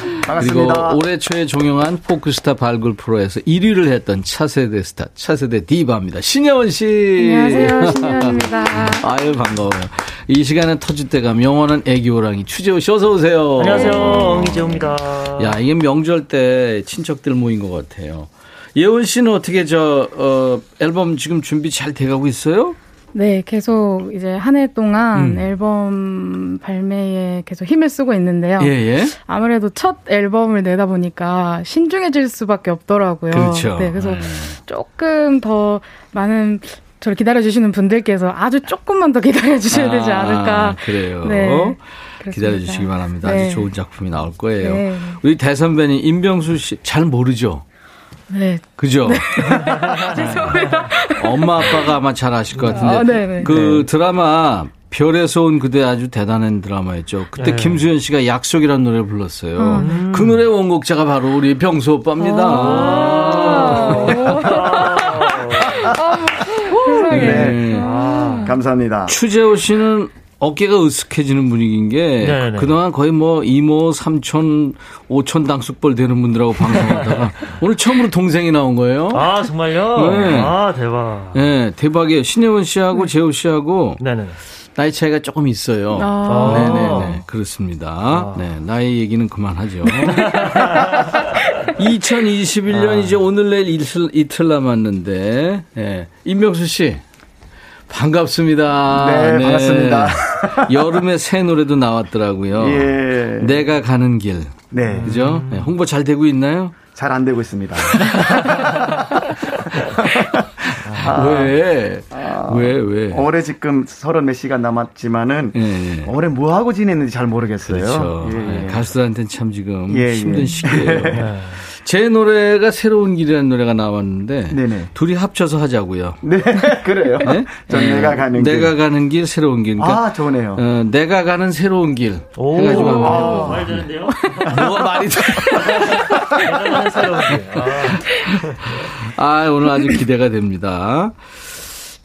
그리고 반갑습니다. 올해 초에 종영한 포크스타 발굴 프로에서 1위를 했던 차세대 스타, 차세대 디바입니다. 신예원 씨. 안녕하세요, 신예원입니다. 아유, 반가워요. 이 시간에 터질 때가 영원한 애기 호랑이 추재호 씨 어서 오세요. 안녕하세요. 엉이재호입니다. 야, 이게 명절 때 친척들 모인 것 같아요. 예원 씨는 어떻게 저, 어, 앨범 지금 준비 잘 돼가고 있어요? 네, 계속 이제 한 해 동안 음. 앨범 발매에 계속 힘을 쓰고 있는데요. 예, 예. 아무래도 첫 앨범을 내다 보니까 신중해질 수밖에 없더라고요. 그렇죠. 네, 그래서 네. 조금 더 많은 저를 기다려주시는 분들께서 아주 조금만 더 기다려주셔야 되지 아, 않을까. 그래요. 네. 기다려주시기 바랍니다. 네. 아주 좋은 작품이 나올 거예요. 네. 우리 대선배님 임병수 씨 잘 모르죠? 네. 그죠? 죄송해요. 엄마 아빠가 아마 잘 아실 것 같은데 아, 네네. 그 드라마 별에서 온 그대 아주 대단한 드라마였죠. 그때 네. 김수현 씨가 약속이라는 노래를 불렀어요. 음. 그 노래 원곡자가 바로 우리 병수 오빠입니다. 아. 세상에. 네. 아, 감사합니다. 추재호 씨는 어깨가 으쓱해지는 분위기인 게 네네. 그동안 거의 뭐 이모, 삼촌, 오촌 당숙벌 되는 분들하고 방송하다가 오늘 처음으로 동생이 나온 거예요. 아, 정말요? 네. 아, 대박. 네, 대박이에요. 신혜원 씨하고 재호 씨하고 네네. 나이 차이가 조금 있어요. 아. 네네네. 그렇습니다. 네, 나이 얘기는 그만하죠. 2021년 이제 오늘 내일 이틀, 이틀 남았는데, 예. 임명수 씨. 반갑습니다. 네, 반갑습니다. 여름에 새 노래도 나왔더라고요. 예. 내가 가는 길. 네. 그죠? 네, 홍보 잘 되고 있나요? 잘 안 되고 있습니다. 왜? 왜, 왜? 올해 지금 서른 몇 시간 남았지만은 예, 예. 올해 뭐 하고 지냈는지 잘 모르겠어요. 그렇죠. 예, 예. 네, 가수들한테는 참 지금 예, 힘든 예. 시기예요. 제 노래가 새로운 길이라는 노래가 나왔는데 네네. 둘이 합쳐서 하자고요. 네, 그래요. 네? 전 네. 내가 가는 내가 길. 가는 길 새로운 길. 그러니까 아, 좋네요. 어, 내가 가는 새로운 길 오, 해가지고 한번 아, 해보고. 말 되는데요? 뭐가 말이 돼? 대단한 새로운 게. 아. 아, 오늘 아주 기대가 됩니다.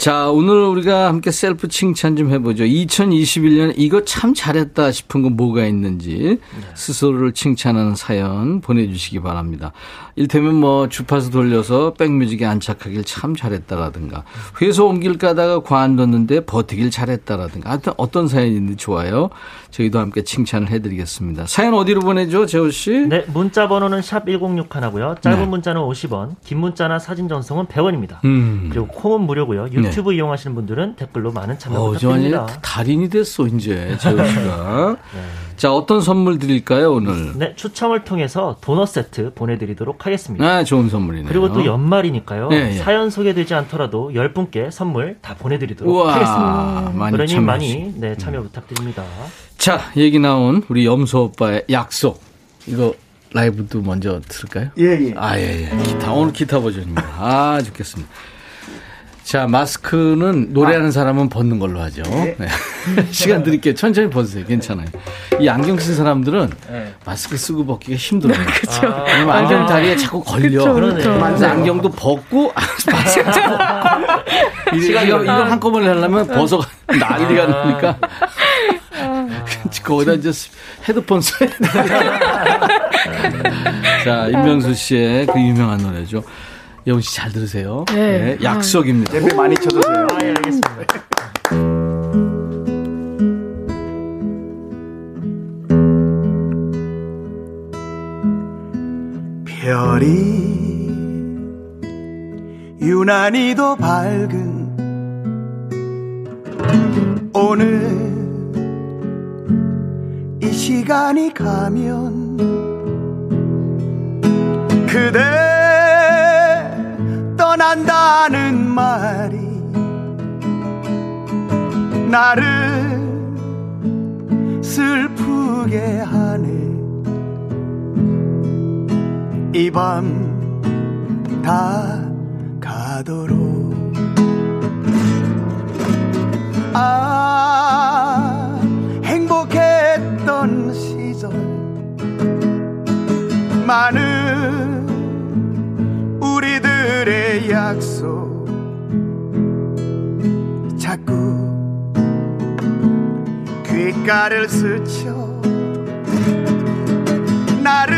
자, 오늘 우리가 함께 셀프 칭찬 좀 해보죠. 2021년 이거 참 잘했다 싶은 건 뭐가 있는지 스스로를 칭찬하는 사연 보내주시기 바랍니다. 일테면 뭐 주파수 돌려서 백뮤직에 안착하길 참 잘했다라든가 회사 옮길 가다가 관뒀는데 버티길 잘했다라든가 하여튼 어떤 사연이 있는지 좋아요. 저희도 함께 칭찬을 해드리겠습니다. 사연 어디로 보내죠, 재호 씨? 네, 문자 번호는 샵 1061하고요. 짧은 네. 문자는 50원, 긴 문자나 사진 전송은 100원입니다. 음. 그리고 콩은 무료고요. 유튜브 이용하시는 분들은 댓글로 많은 참여 어, 부탁드립니다. 달인이 됐어, 이제, 재호 씨가. 자, 어떤 선물 드릴까요, 오늘? 네, 추첨을 통해서 도넛 세트 보내드리도록 하겠습니다. 아, 좋은 선물이네요. 그리고 또 연말이니까요. 예, 예. 사연 소개되지 않더라도 10분께 선물 다 보내드리도록 우와, 하겠습니다. 많이 그러니 참여하시- 많이 네, 참여 부탁드립니다. 자, 얘기 나온 우리 염소 오빠의 약속. 이거 라이브도 먼저 들을까요? 예, 예. 아, 예, 예. 기타, 오늘 기타 버전입니다. 아, 좋겠습니다. 자, 마스크는 노래하는 사람은 벗는 걸로 하죠. 네. 시간 드릴게요. 천천히 벗으세요. 괜찮아요. 이 안경 쓴 사람들은 마스크 쓰고 벗기가 힘들어요. 그렇죠. 왜냐면 안경 다리에 자꾸 걸려. 그렇죠. 안경도 벗고 마스크 벗고. 이거, 이거, 이거 한꺼번에 하려면 벗어 난리가 나니까. 거기다 이제 헤드폰 써야 돼. 자, 임명수 씨의 그 유명한 노래죠. 여운 씨잘 들으세요. 네. 약속입니다. 예배 많이 쳐주세요. 아, 예, 알겠습니다. 별이 유난히도 밝은 오늘 이 시간이 가면 그대 떠난다는 말이 나를 슬프게 하네. 이 밤 다 가도록. 아 행복했던 시절. 많은 우리들의 약속. 자꾸 귓가를 스쳐 나를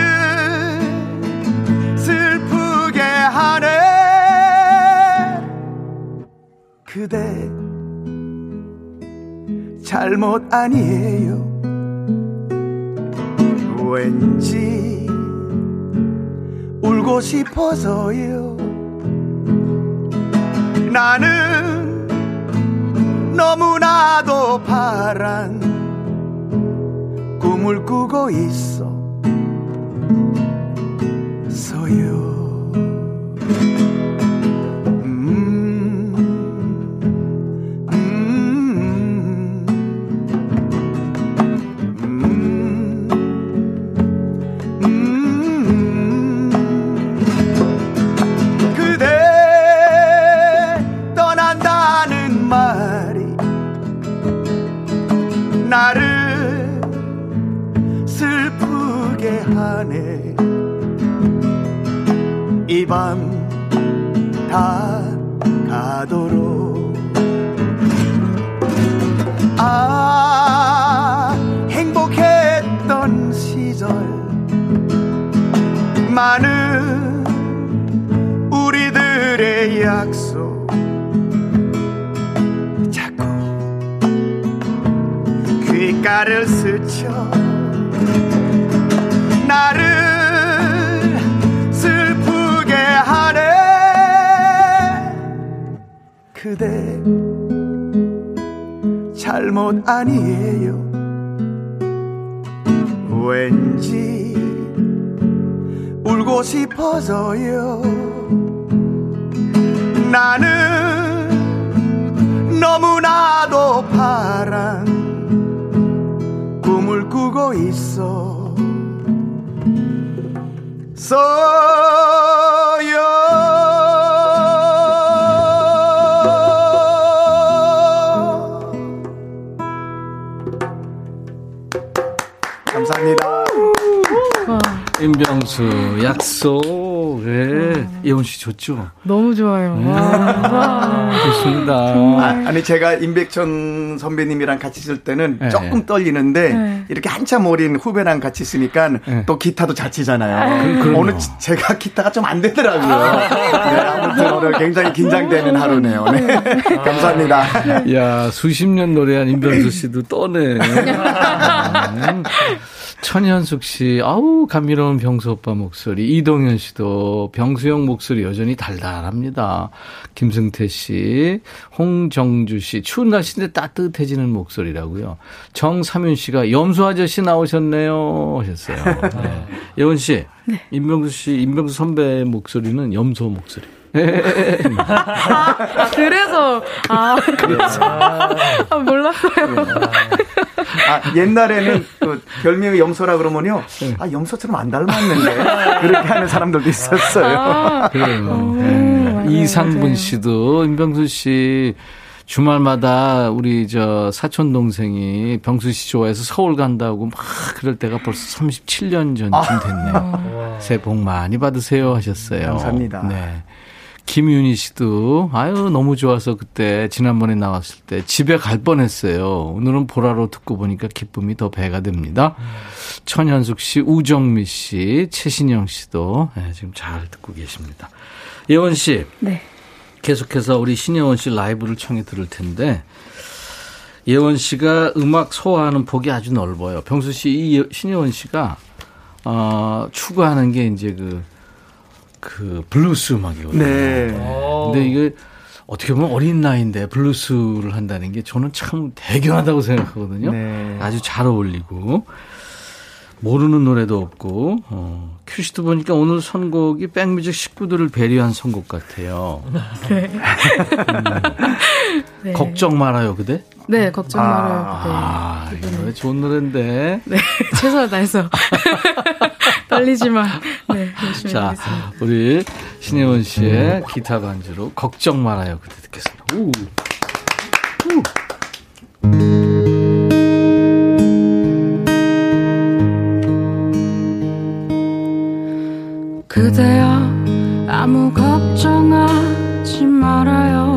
슬프게 하네. 그대 잘못 아니에요. 왠지 울고 싶어서요. 나는 너무나도 파란 꿈을 꾸고 있어 이밤다 가도록. 아 행복했던 시절. 많은 우리들의 약속. 자꾸 귓가를 스쳐 그대 잘못 아니에요. 왠지 울고 싶어서요. 나는 너무나도 파란 꿈을 꾸고 있어. 써요 임병수 약속. 예. 예원 씨 좋죠? 너무 좋아요. 와, 와. 좋습니다. 아, 아니 제가 임백천 선배님이랑 같이 있을 때는 네. 조금 떨리는데 네. 이렇게 한참 어린 후배랑 같이 있으니까 네. 또 기타도 잘 치잖아요. 그럼요. 오늘 지- 제가 기타가 좀 안 되더라고요. 네, 아무튼 오늘 굉장히 긴장되는 하루네요. 네. 감사합니다. 야, 수십 년 노래한 임병수 씨도 떠네. 음. 천현숙 씨, 아우, 감미로운 병수 오빠 목소리. 이동현 씨도 병수형 목소리 여전히 달달합니다. 김승태 씨, 홍정주 씨, 추운 날씨인데 따뜻해지는 목소리라고요. 정삼윤 씨가 염소 아저씨 나오셨네요. 하셨어요. 네. 예원 씨, 임병수 씨, 임병수 선배 목소리는 염소 목소리. 아, 그래서, 아, 아, 몰랐어요. 아, 옛날에는 그 별명이 염소라 그러면요. 아, 염소처럼 안 닮았는데. 그렇게 하는 사람들도 있었어요. 아, 그래요. 오, 네. 이상분. 씨도 임병수 씨 주말마다 우리 저 사촌 동생이 병수 씨 좋아해서 서울 간다고 막 그럴 때가 벌써 37년 전쯤 됐네요. 새해 복 많이 받으세요 하셨어요. 감사합니다. 네. 김윤희 씨도 아유 너무 좋아서 그때 지난번에 나왔을 때 집에 갈 뻔했어요. 오늘은 보라로 듣고 보니까 기쁨이 더 배가 됩니다. 천현숙 씨, 우정미 씨, 최신영 씨도 네, 지금 잘 듣고 계십니다. 예원 씨 네. 계속해서 우리 신예원 씨 라이브를 청해 들을 텐데 예원 씨가 음악 소화하는 폭이 아주 넓어요. 병수 씨, 이 예- 신예원 씨가 어, 추구하는 게 이제 그, 그 블루스 음악이거든요. 네. 근데 이게 어떻게 보면 어린 나이인데 블루스를 한다는 게 저는 참 대견하다고 생각하거든요. 네. 아주 잘 어울리고 모르는 노래도 없고 어, 큐시트 보니까 오늘 선곡이 백뮤직 식구들을 배려한 선곡 같아요. 네. 네. 걱정 말아요, 그대. 네, 걱정 말아요. 아, 네. 이 노래 좋은 노래인데. 네, 최선을 다해서. 떨리지만, 네, 열심히 자, 하겠습니다. 우리 신혜원 씨의 기타 반주로 걱정 말아요, 그대 듣겠습니다. 우. 그대여, 아무 걱정하지 말아요.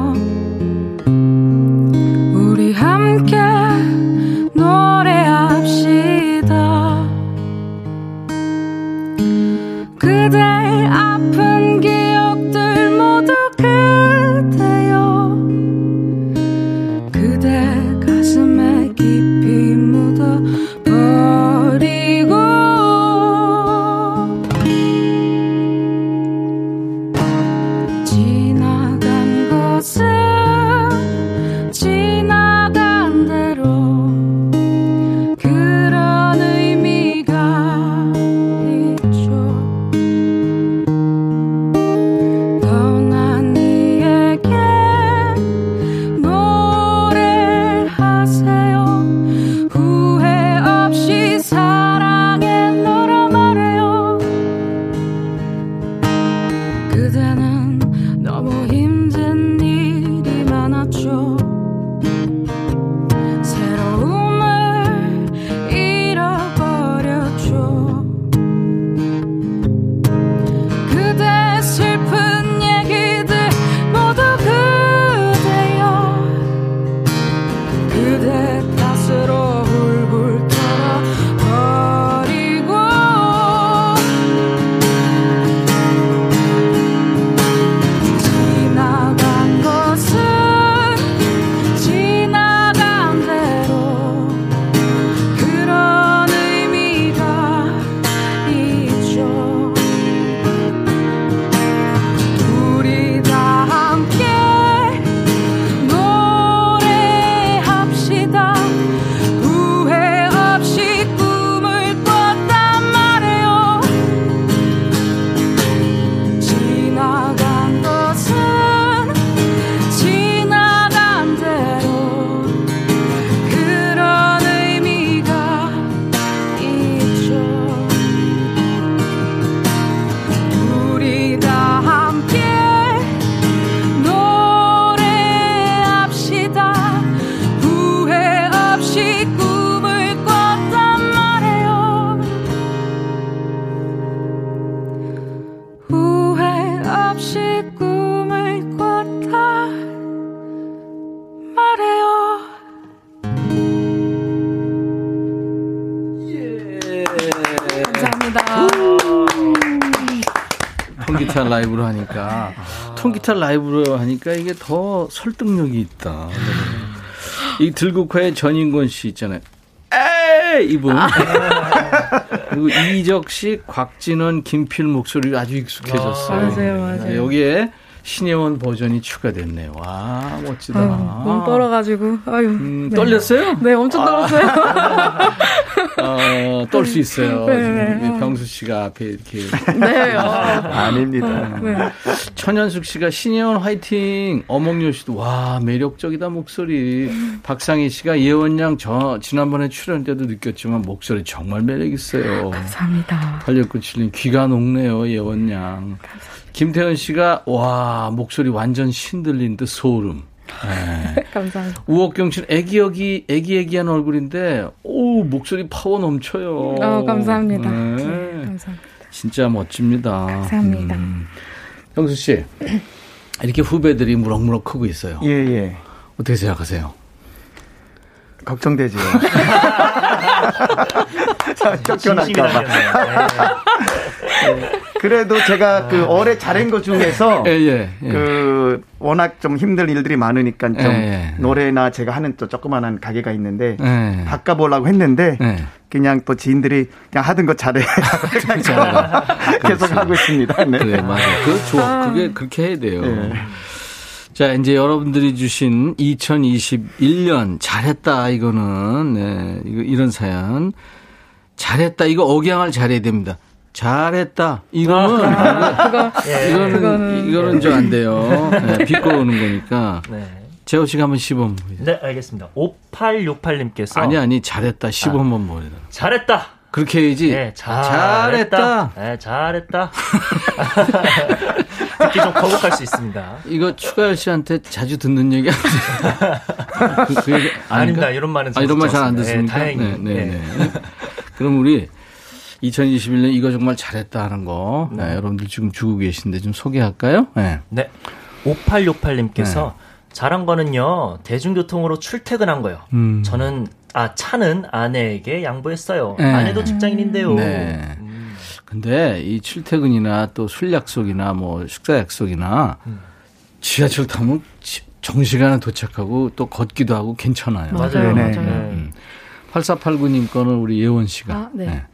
통기타 라이브로 하니까 통기타 라이브로 하니까 이게 더 설득력이 있다. 이 들국화의 전인권 씨 있잖아요. 에 이분 그리고 이적식, 곽진원, 김필 목소리가 아주 익숙해졌어요. 맞아요, 맞아요. 네, 여기에 신혜원 버전이 추가됐네요. 와 멋지다. 아유, 몸 떨어가지고 아유. 음, 네. 떨렸어요? 네, 엄청 떨었어요. 어, 떨 수 있어요. 네, 지금 네. 병수 씨가 앞에 이렇게 네. 어. 아닙니다. 네. 천연숙 씨가 신예원 화이팅. 어몽요 씨도 와 매력적이다 목소리. 박상희 씨가 예원 양 저 지난번에 출연 때도 느꼈지만 목소리 정말 매력 있어요. 감사합니다. 8697님 귀가 녹네요 예원 양. 김태현 씨가 와 목소리 완전 신들린 듯 소름. 네. 감사합니다. 우옥경 씨는 애기애기 애기애기한 얼굴인데 오 목소리 파워 넘쳐요. 어, 감사합니다. 네. 네, 감사합니다. 진짜 멋집니다. 감사합니다. 음. 형수 씨 이렇게 후배들이 무럭무럭 크고 있어요. 예, 예. 어떻게 생각하세요? 걱정되지요. 진심이 쫓겨날까봐. 그래도 제가 그 올해 잘한 것 중에서 예, 예. 예. 그 워낙 좀 힘든 일들이 많으니까 좀 예, 예. 노래나 제가 하는 또 조그만한 가게가 있는데 예. 바꿔보려고 했는데 예. 그냥 또 지인들이 그냥 하던 거 잘해 계속 하고 있습니다. 네. 그래, 맞아. 그 좋아. 그게 그렇게 해야 돼요. 예. 자, 이제 여러분들이 주신 2021년 잘했다 이거는 네, 이거 이런 사연 잘했다 이거 억양을 잘해야 됩니다. 잘했다 이거는 이거, 이거는 그거는- 이거는 좀 안 돼요. 네, 비꼬는 거니까. 네. 재호 씨가 한번 시범. 네, 알겠습니다. 5868님께서 아니 아니 잘했다 시범만 보여요. 잘했다. 그렇게 해야지. 네, 잘했다. 네, 잘했다. 듣기 좀 거북할 수 있습니다. 이거 추가열 씨한테 자주 듣는 얘기 아니죠? 그, 그 얘기 아닙니다. 이런 말은 아, 이런 말 잘 안? 않습니다. 네, 다행히. 네, 네, 네. 그럼 우리 2021년 이거 정말 잘했다 하는 거 네, 여러분들 지금 주고 계신데 좀 소개할까요? 네. 네. 5868님께서 잘한 거는요, 대중교통으로 출퇴근한 거요. 음. 저는, 아, 차는 아내에게 양보했어요. 네. 아내도 직장인인데요. 네. 음, 근데 이 출퇴근이나 또 술 약속이나 뭐 식사 약속이나 지하철 타면 지- 정시간에 도착하고 또 걷기도 하고 괜찮아요. 맞아요. 네, 네. 맞아요. 음. 8489님 거는 우리 예원 씨가. 아, 네.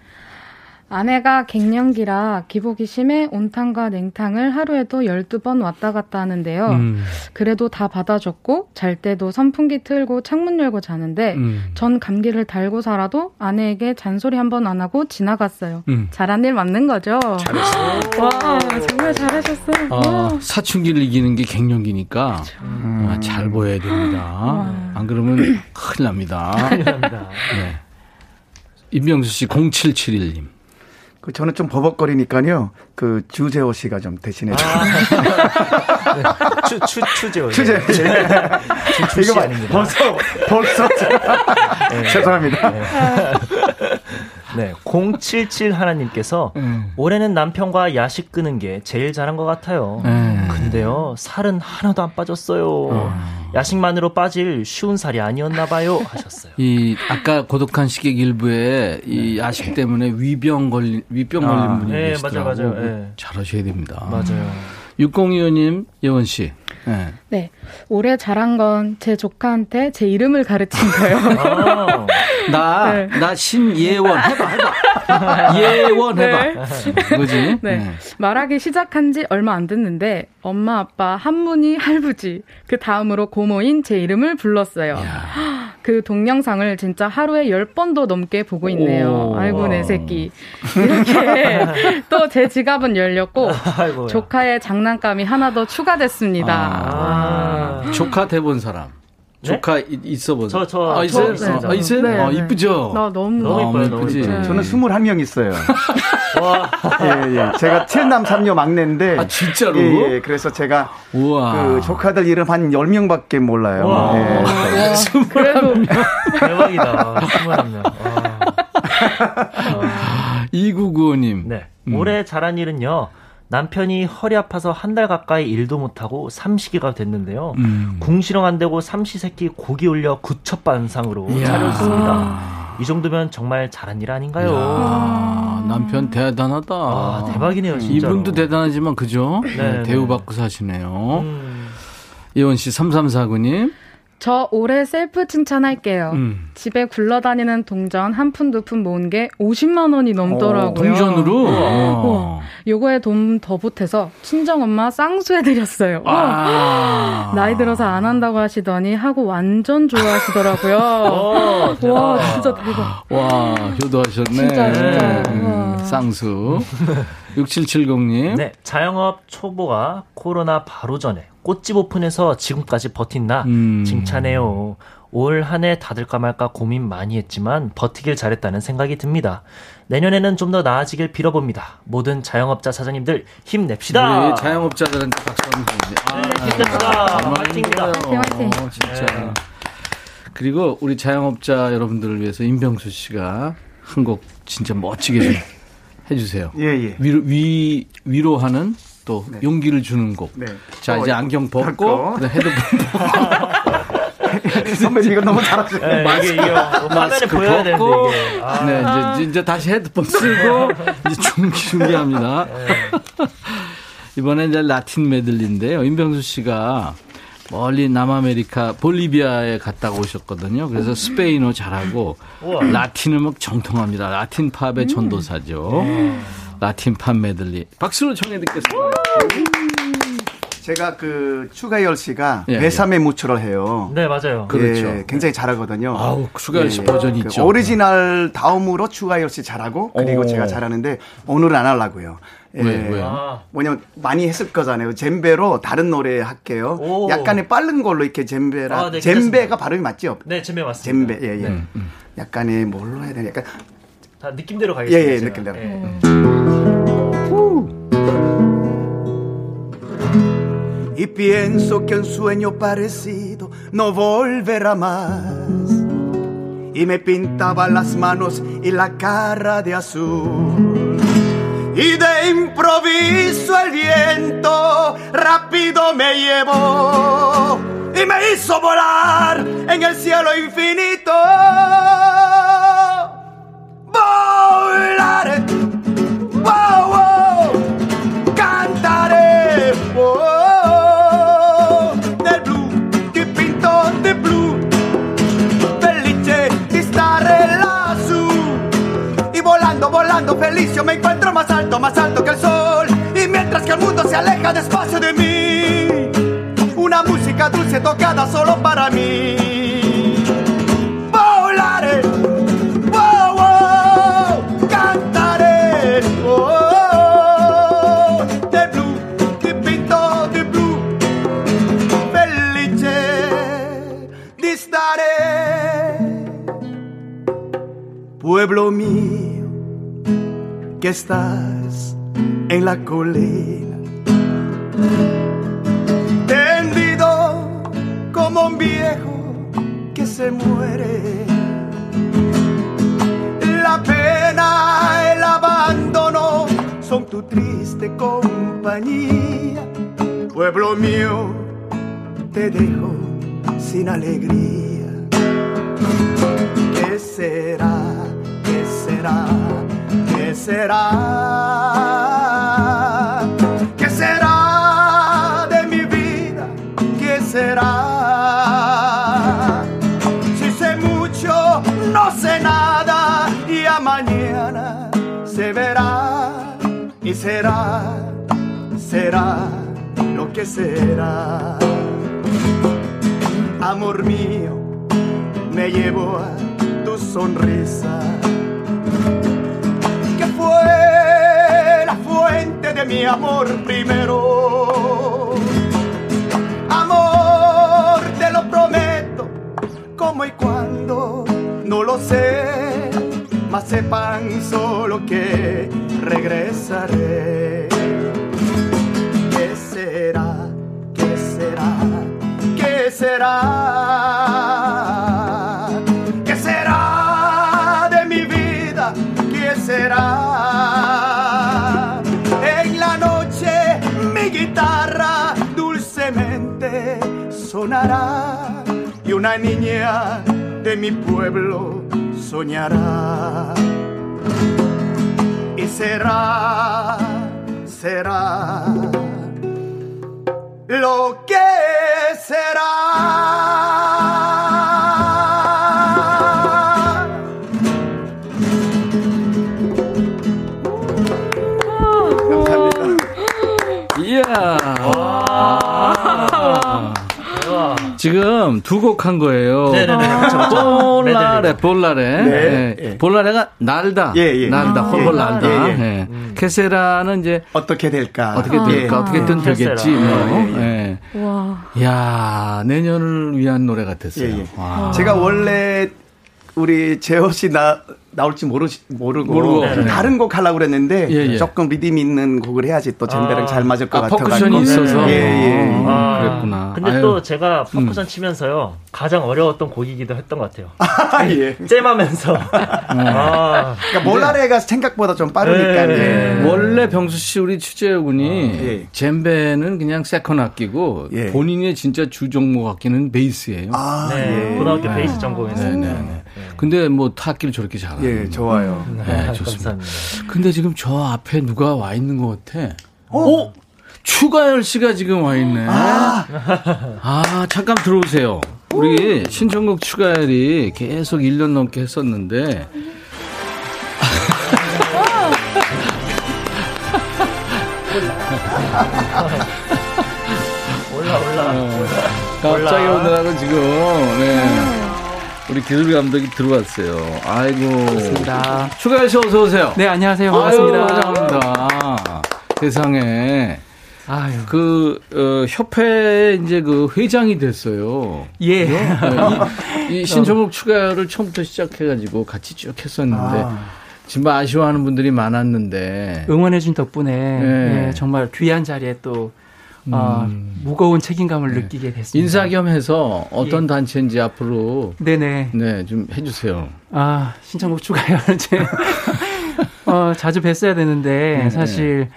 아내가 갱년기라 기복이 심해 온탕과 냉탕을 하루에도 12번 왔다 갔다 하는데요. 음, 그래도 다 받아줬고 잘 때도 선풍기 틀고 창문 열고 자는데 음. 전 감기를 달고 살아도 아내에게 잔소리 한 번 안 하고 지나갔어요. 음. 잘한 일 맞는 거죠? 잘했어요. 와, 정말 잘하셨어요. 아, 와. 사춘기를 이기는 게 갱년기니까 음. 아, 잘 보여야 됩니다. 와. 안 그러면 큰일 납니다. 감사합니다. 네. 임명수 씨 0771님. 그 저는 좀 버벅거리니까요. 그 주재호 씨가 좀 대신해 줘. 추, 추, 추 재호. 주재. 추씨 아닙니다. 벌써 벌써 죄송합니다. 네. 077 하나님께서 음. 올해는 남편과 야식 끄는 게 제일 잘한 것 같아요. 음. 근데요, 살은 하나도 안 빠졌어요. 야식만으로 빠질 쉬운 살이 아니었나 봐요. 하셨어요. 이 아까 고독한 식객 일부에 이 야식 때문에 위병 걸린 위병 걸린 아, 분이 네, 계시더라고요. 맞아요, 맞아요. 네. 잘하셔야 됩니다. 맞아요. 6025님 예원 씨. 네. 네. 올해 잘한 건 제 조카한테 제 이름을 가르친 거예요. 아, 나, 네. 나 신예원 해봐, 해봐. 예원 해봐. 그지? 네. 말하기 시작한 지 얼마 안 됐는데 엄마 아빠 한문이 할부지 그 다음으로 고모인 제 이름을 불렀어요. 그 동영상을 진짜 하루에 열 번도 넘게 보고 있네요. 오. 아이고 내 새끼 이렇게 또 제 지갑은 열렸고 아이고야. 조카의 장난감이 하나 더 추가됐습니다. 아. 조카 대본 사람. 네? 조카 이- 있어 보자. 저, 저, 아, 있어요? 저 있습니다. 아, 있어요? 네, 아, 네. 이쁘죠? 나 너무 너무 너무 이쁘지? 이뻐요. 저는 21명 있어요. 와. 예, 예. 제가 7남 3녀 막내인데. 아, 진짜로? 예, 예. 그래서 제가 우와. 그 조카들 이름 한 10명밖에 몰라요. 와. 예. 그래도 대박이다. 21명. 와. 2995님. 네. 음. 올해 잘한 일은요. 남편이 허리 아파서 한 달 가까이 일도 못하고 삼시기가 됐는데요. 음. 궁시렁 안 되고 삼시세끼 고기 올려 구첩반상으로. 차렸습니다. 이 정도면 정말 잘한 일 아닌가요? 아, 아, 남편 대단하다. 아, 대박이네요, 진짜. 이분도 대단하지만 그죠? 네, 네, 네. 대우받고 사시네요. 음. 예원 씨 3349님. 저 올해 셀프 칭찬할게요. 음. 집에 굴러다니는 동전 한 푼 두 푼 모은 게 50만 원이 넘더라고요. 동전으로. 우와. 요거에 돈 더 보태서 친정 엄마 쌍수해드렸어요. 아. 나이 들어서 안 한다고 하시더니 하고 완전 좋아하시더라고요. 어, 대박. 와 진짜 대박. 와, 효도하셨네. 진짜, 진짜. 음. 쌍수. 6770님. 네, 자영업 초보가 코로나 바로 전에 꽃집 오픈해서 지금까지 버틴 나 음. 칭찬해요. 올 한 해 닫을까 말까 고민 많이 했지만 버티길 잘했다는 생각이 듭니다. 내년에는 좀 더 나아지길 빌어봅니다. 모든 자영업자 사장님들 힘냅시다. 우리 자영업자들한테 박수 한번 주세요. 아, 네, 힘냅시다. 정말 파이팅입니다. 힘들어요. 화이팅. 어, 진짜. 네. 그리고 우리 자영업자 여러분들을 위해서 임병수 씨가 한 곡 진짜 멋지게 좀 해주세요. 예, 예. 위로, 위, 위로하는 또 네. 용기를 주는 곡. 네. 자, 어, 이제 안경 벗고, 벗고. 네, 헤드폰 선배님 이거 너무 잘하시네. 네, 이게, 이게 화면에 마스크 보여야 되는데 벗고, 이게. 아. 네, 이제, 이제 다시 헤드폰 쓰고, 이제 준비, 준비합니다. 이번에 이제 라틴 메들리인데요. 임병수 씨가 멀리 남아메리카 볼리비아에 갔다가 오셨거든요. 그래서 스페인어 잘하고 우와. 라틴 음악 정통합니다. 라틴 팝의 전도사죠. 라틴 팝 메들리. 박수로 청해 듣겠습니다. 제가 그 추가열 씨가 예, Bésame mucho를 해요. 네, 맞아요. 그렇죠. 예, 굉장히 잘하거든요. 아우, 추가열 씨 예, 버전이 그 있죠. 오리지널 다음으로 추가열 씨 잘하고 그리고 오. 제가 잘하는데 오늘은 안 하려고요. 예, 왜, 왜요? 아. 뭐냐면 많이 했을 거잖아요. 젬베로 다른 노래 할게요. 오. 약간의 빠른 걸로 이렇게 젬베라. 아, 네, 젬베가. 발음이 맞죠? 네, 젬베 맞습니다. 젬베. 예, 예. 네. 약간의 뭘로 해야 되나? 약간 다 느낌대로 예, 가겠습니다. 예, 제가. 느낌대로. 예. Y pienso que un sueño parecido no volverá más. Y me pintaba las manos y la cara de azul. Y de improviso el viento rápido me llevó y me hizo volar en el cielo infinito. Volaré, wow, volando feliz yo me encuentro más alto, más alto que el sol. Y mientras que el mundo se aleja despacio de mí una música dulce tocada solo para mí. Volaré wow, wow, cantaré oh, del blu che pinto di blu felice di stare pueblo mío que estás en la colina tendido como un viejo que se muere la pena el abandono son tu triste compañía pueblo mío te dejo sin alegría ¿Qué será? ¿Qué será? ¿Qué será? ¿Qué será de mi vida? ¿Qué será? Si sé mucho, no sé nada y a mañana se verá y será, será lo que será. Amor mío, me llevo a tu sonrisa, de mi amor primero. Amor, te lo prometo, como y cuando, no lo sé, mas sepan solo que regresaré. ¿Qué será? ¿Qué será? ¿Qué será? ¿Qué será de mi vida? ¿Qué será? sonará y una niña de mi pueblo soñará. será, será lo que será. 감사합니다. 이 지금 두 곡 한 거예요. 네네네. 그렇죠, 그렇죠. Volare. Volare. 네. 예. 예. Volare가 날다. 예, 예. 날다, 아, 홀홀 예. 날다. 예, 예. 예. Che sarà는 이제 어떻게 될까? 어떻게 될까? 예. 어떻게든 Che sarà. 되겠지. 뭐. 예, 예. 와. 야 내년을 위한 노래 같았어요. 예, 예. 와. 제가 원래 우리 재호 씨 나, 나올지 모르, 모르고, 모르고. 좀 네. 다른 곡 하려고 그랬는데 예, 예. 조금 리듬 있는 곡을 해야지 또 젬베랑 아. 잘 맞을 것 아, 같아가지고. percussion이 있어서. 예, 예. 아, 그랬구나. 근데 아유. 또 제가 퍼쿠션 치면서요 가장 어려웠던 곡이기도 했던 것 같아요. 아, 예. jam하면서. 아, 그러니까 Volare가 생각보다 좀 빠르니까. 네. 예. 원래 병수 씨 우리 최재호 군이 예. 젬베는 그냥 second 악기고 예. 본인의 진짜 주 종목 악기는 베이스예요. 아, 네. 예. 고등학교 베이스 전공했어요. 네 네 네. 근데 뭐 타악기를 저렇게 잘하는. 예, 좋아요. 네, 아, 좋습니다. 감사합니다. 근데 지금 저 앞에 누가 와 있는 것 같아. 어? 추가열 씨가 지금 와 있네. 아, 잠깐 들어오세요. 우리 신청곡 추가열이 계속 1년 넘게 했었는데. 올라 올라. 갑자기 몰라. 오느라고 지금, 네. 우리 기술 감독이 들어왔어요. 아이고. 반갑습니다. 추가열 씨 어서 오세요. 네, 안녕하세요. 아유, 반갑습니다. 반갑습니다. 세상에. 아유. 그, 어, 협회 이제 그 회장이 됐어요. 예. 이, 이 신청곡 추가를 처음부터 시작해가지고 같이 쭉 했었는데, 정말 아쉬워하는 분들이 많았는데, 응원해준 덕분에 네. 예, 정말 귀한 자리에 또 어, 무거운 책임감을 느끼게 됐습니다. 인사 겸 해서 어떤 예. 단체인지 앞으로, 네네. 네, 좀 해주세요. 아, 신청곡 추가요. 이제 어, 자주 뵀어야 되는데 네. 사실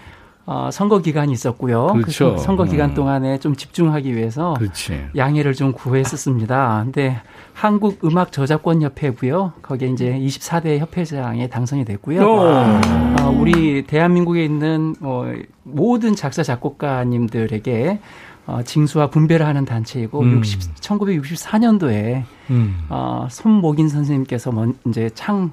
어, 선거 기간이 있었고요. 그렇죠. 그 선거 기간 음. 동안에 좀 집중하기 위해서 그렇지. 양해를 좀 구했었습니다. 근데 한국 음악 저작권 협회고요. 거기에 이제 24대 협회장에 당선이 됐고요. 어. 어, 우리 대한민국에 있는 어, 모든 작사 작곡가님들에게 어, 징수와 분배를 하는 단체이고 음. 60, 1964년도에 음. 어, 손목인 선생님께서 먼 이제 창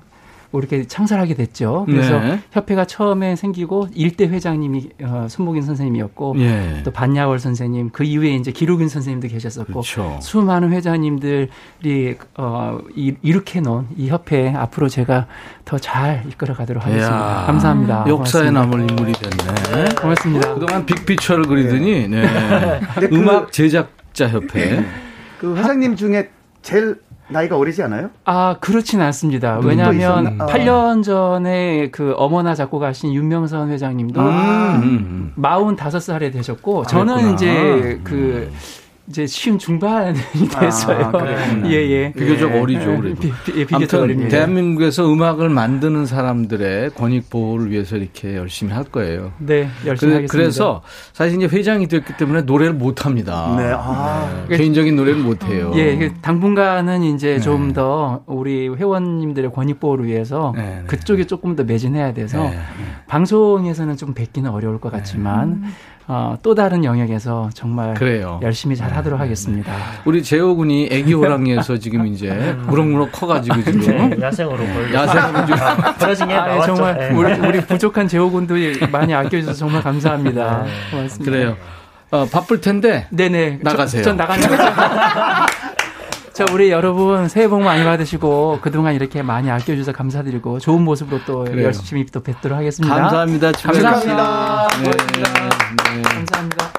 이렇게 창설하게 됐죠. 그래서 네. 협회가 처음에 생기고 일대 회장님이 어, 손목인 선생님이었고 예. 또 반야월 선생님 그 이후에 이제 기록인 선생님도 계셨었고 그렇죠. 수많은 회장님들이 어, 이, 이렇게 놓은 이 협회 앞으로 제가 더 잘 이끌어 가도록 하겠습니다. 이야. 감사합니다. 역사에 고맙습니다. 남을 인물이 됐네. 고맙습니다. 그동안 빅피처를 그리더니, 네. 음악 제작자 협회. 그 회장님 중에 제일 나이가 어리지 않아요? 아, 그렇진 않습니다. 왜냐하면? 아. 8년 전에 그 어머나 작곡하신 윤명선 회장님도 음, 음. 45살에 되셨고 저는 그랬구나. 이제 그 이제 쉬운 중반이 됐어요. 아. 예, 예. 비교적 예. 어리죠, 그래도. 비, 비, 예, 비교적 아무튼 어립니다. 대한민국에서 음악을 만드는 사람들의 권익 보호를 위해서 이렇게 열심히 할 거예요. 네, 열심히 그래, 하겠습니다. 그래서 사실 이제 회장이 됐기 때문에 노래를 못 합니다. 네, 아. 개인적인 노래를 못 해요. 예, 그 당분간은 이제 네. 좀더 우리 회원님들의 권익 보호를 위해서 네, 네. 그쪽에 조금 더 매진해야 돼서 네, 네. 방송에서는 좀 뵙기는 어려울 것 같지만 어, 또 다른 영역에서 정말 그래요. 네. 열심히 잘 하도록 하겠습니다. 우리 재호 군이 애기 호랑이에서 지금 이제 무럭무럭 커가지고 지금 네, 야생으로 벌. 야생으로 지금 부러진 게 아, 예, 나왔죠. 정말 네. 우리, 우리 부족한 제호군도 많이 아껴주셔서 정말 감사합니다. 고맙습니다. 그래요. 어, 바쁠 텐데 네네. 나가세요. 저, 전 나가는 거죠. 자, 우리 여러분 새해 복 많이 받으시고 그동안 이렇게 많이 아껴주셔서 감사드리고 좋은 모습으로 또 그래요. 열심히 또 뵙도록 하겠습니다. 감사합니다. 감사합니다. 네, 네. 감사합니다.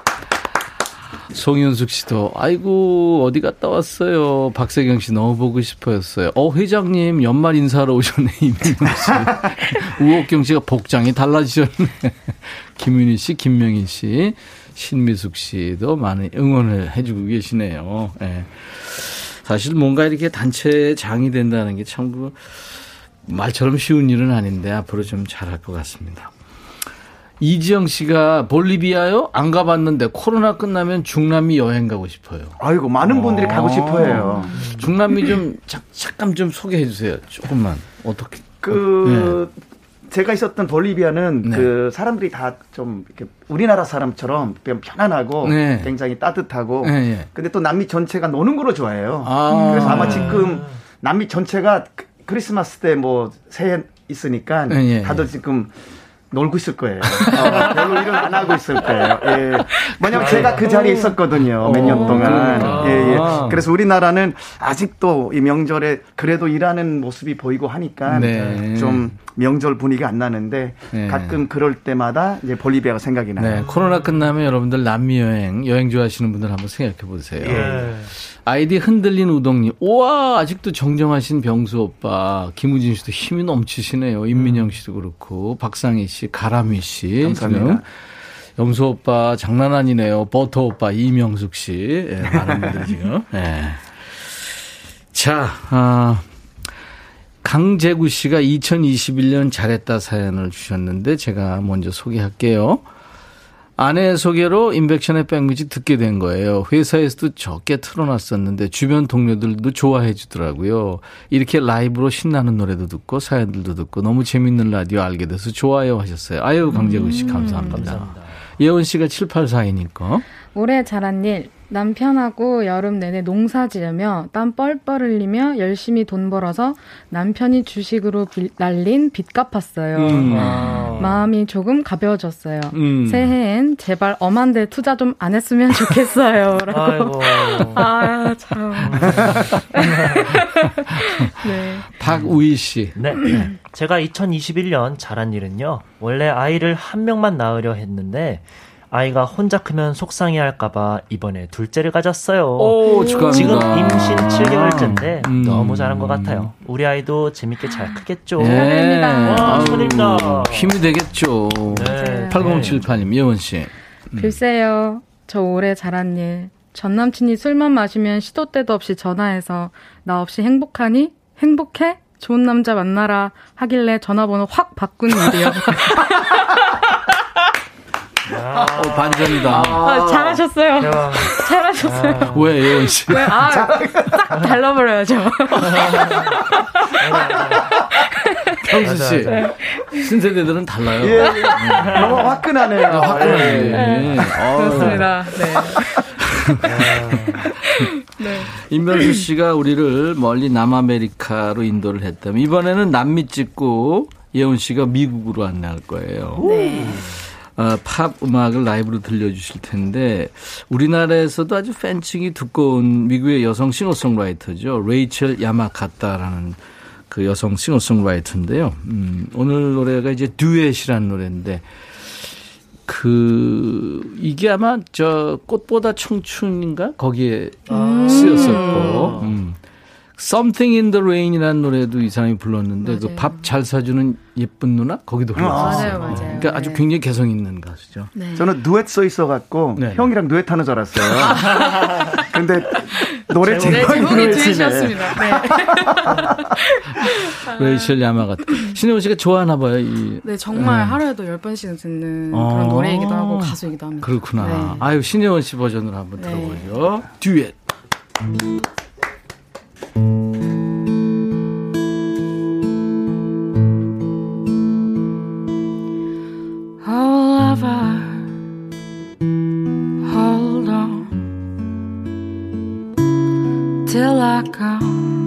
송윤숙 씨도 아이고 어디 갔다 왔어요. 박세경 씨 너무 보고 싶어였어요. 어 회장님 연말 인사하러 오셨네 이민경 씨. 우옥경 씨가 복장이 달라지셨네. 김윤희 씨, 김명희 씨, 신미숙 씨도 많은 응원을 해주고 계시네요. 예. 사실 뭔가 이렇게 단체의 장이 된다는 게 참 그 말처럼 쉬운 일은 아닌데 앞으로 좀 잘할 것 같습니다. 이지영 씨가 볼리비아요? 안 가봤는데 코로나 끝나면 중남미 여행 가고 싶어요. 아이고 많은 분들이 가고 싶어해요. 중남미 좀 자, 잠깐 좀 소개해 주세요. 조금만 어떻게? 그 제가 있었던 볼리비아는 네. 그 사람들이 다 좀 우리나라 사람처럼 그냥 편안하고 네. 굉장히 따뜻하고 예, 예. 근데 또 남미 전체가 노는 거로 좋아해요. 아. 그래서 아마 지금 남미 전체가 크- 크리스마스 때 뭐 새해 있으니까 예, 예. 다들 지금 놀고 있을 거예요. 어, 별로 일은 안 하고 있을 거예요. 예. 왜냐면 제가 그 자리에 있었거든요. 몇년 어, 동안. 그러니까. 예, 예. 그래서 우리나라는 아직도 이 명절에 그래도 일하는 모습이 보이고 하니까 네. 좀 명절 분위기가 안 나는데 네. 가끔 그럴 때마다 이제 볼리비아가 생각이 나요. 네, 코로나 끝나면 여러분들 남미 여행, 여행 좋아하시는 분들 한번 생각해 보세요. 예. 아이디 흔들린 우동님, 우와, 아직도 정정하신 병수 오빠, 김우진 씨도 힘이 넘치시네요. 임민영 씨도 그렇고, 박상희 씨, 가람이 씨. 감사합니다. 지금. 영수 오빠, 장난 아니네요. 버터 오빠, 이명숙 씨. 예, 많은 분들 지금. 예. 자, 아, 강재구 씨가 2021년 잘했다 사연을 주셨는데 제가 먼저 소개할게요. 아내 소개로 인백션의 백뮤직 듣게 된 거예요. 회사에서도 적게 틀어놨었는데 주변 동료들도 좋아해 주더라고요. 이렇게 라이브로 신나는 노래도 듣고 사연들도 듣고 너무 재밌는 라디오 알게 돼서 좋아요 하셨어요. 아유 강재구 씨 감사합니다. 예원 씨가 7842니까. 올해 잘한 일 남편하고 여름 내내 농사 지으며 땀 뻘뻘 흘리며 열심히 돈 벌어서 남편이 주식으로 빌- 날린 빚 갚았어요. 음. 마음이 조금 가벼워졌어요. 음. 새해엔 제발 엄한데 투자 좀 안 했으면 좋겠어요. 라고. 아이고. 아, 참. 네. 박우희 씨. 네. 제가 2021년 잘한 일은요. 원래 아이를 한 명만 낳으려 했는데 아이가 혼자 크면 속상해 할까봐 이번에 둘째를 가졌어요. 오, 축하합니다. 지금 임신 7개월째인데 음. 너무 잘한 것 같아요. 우리 아이도 재밌게 잘 크겠죠. 예. 축하드립니다. 축하드립니다. 힘이 되겠죠. 네. 8078님, 예원 씨. 글쎄요. 저 올해 잘한 일. 전 남친이 술만 마시면 시도 때도 없이 전화해서 나 없이 행복하니? 행복해? 좋은 남자 만나라 하길래 전화번호 확 바꾼 일이요. 어, 반전이다. 아, 잘하셨어요. 잘하셨어요. 왜, 예원 씨? 왜? 아, 딱 달라버려야죠. 평수 씨. 신세대들은 달라요. 예, 예. 너무 화끈하네요. 아, 화끈하네. 어우. 그렇습니다. 네. 네. 임명수 씨가 우리를 멀리 남아메리카로 인도를 했다면 이번에는 남미 찍고 예원 씨가 미국으로 안내할 거예요. 어, 팝 음악을 라이브로 들려주실 텐데 우리나라에서도 아주 팬층이 두꺼운 미국의 여성 싱어송라이터죠. 레이첼 야마카타라는 그 여성 싱어송라이터인데요. 음, 오늘 노래가 이제 듀엣이라는 노래인데 그 이게 아마 저 꽃보다 청춘인가 거기에 쓰였었고 음. Something in the Rain이라는 노래도 이 사람이 불렀는데 그. 밥 잘 사주는 예쁜 누나 거기도 불렀어요. 맞아요, 맞아요. 그러니까 아주 네. 굉장히 개성 있는 가수죠. 네. 저는 누엣 써 있어 갖고 네. 형이랑 누엣 하는 줄 알았어요. 근데 노래 네, 제목이 제목이 누엣이네. 들으셨습니다. 네. 레이첼 야마가타. 신혜원 씨가 좋아하나 봐요. 이 네, 정말 네. 하루에도 열 번씩은 듣는 어. 그런 노래이기도 하고 가수이기도 합니다. 그렇구나. 네. 아유 신혜원 씨 버전으로 한번 네. 들어보죠. 듀엣. Oh, till I come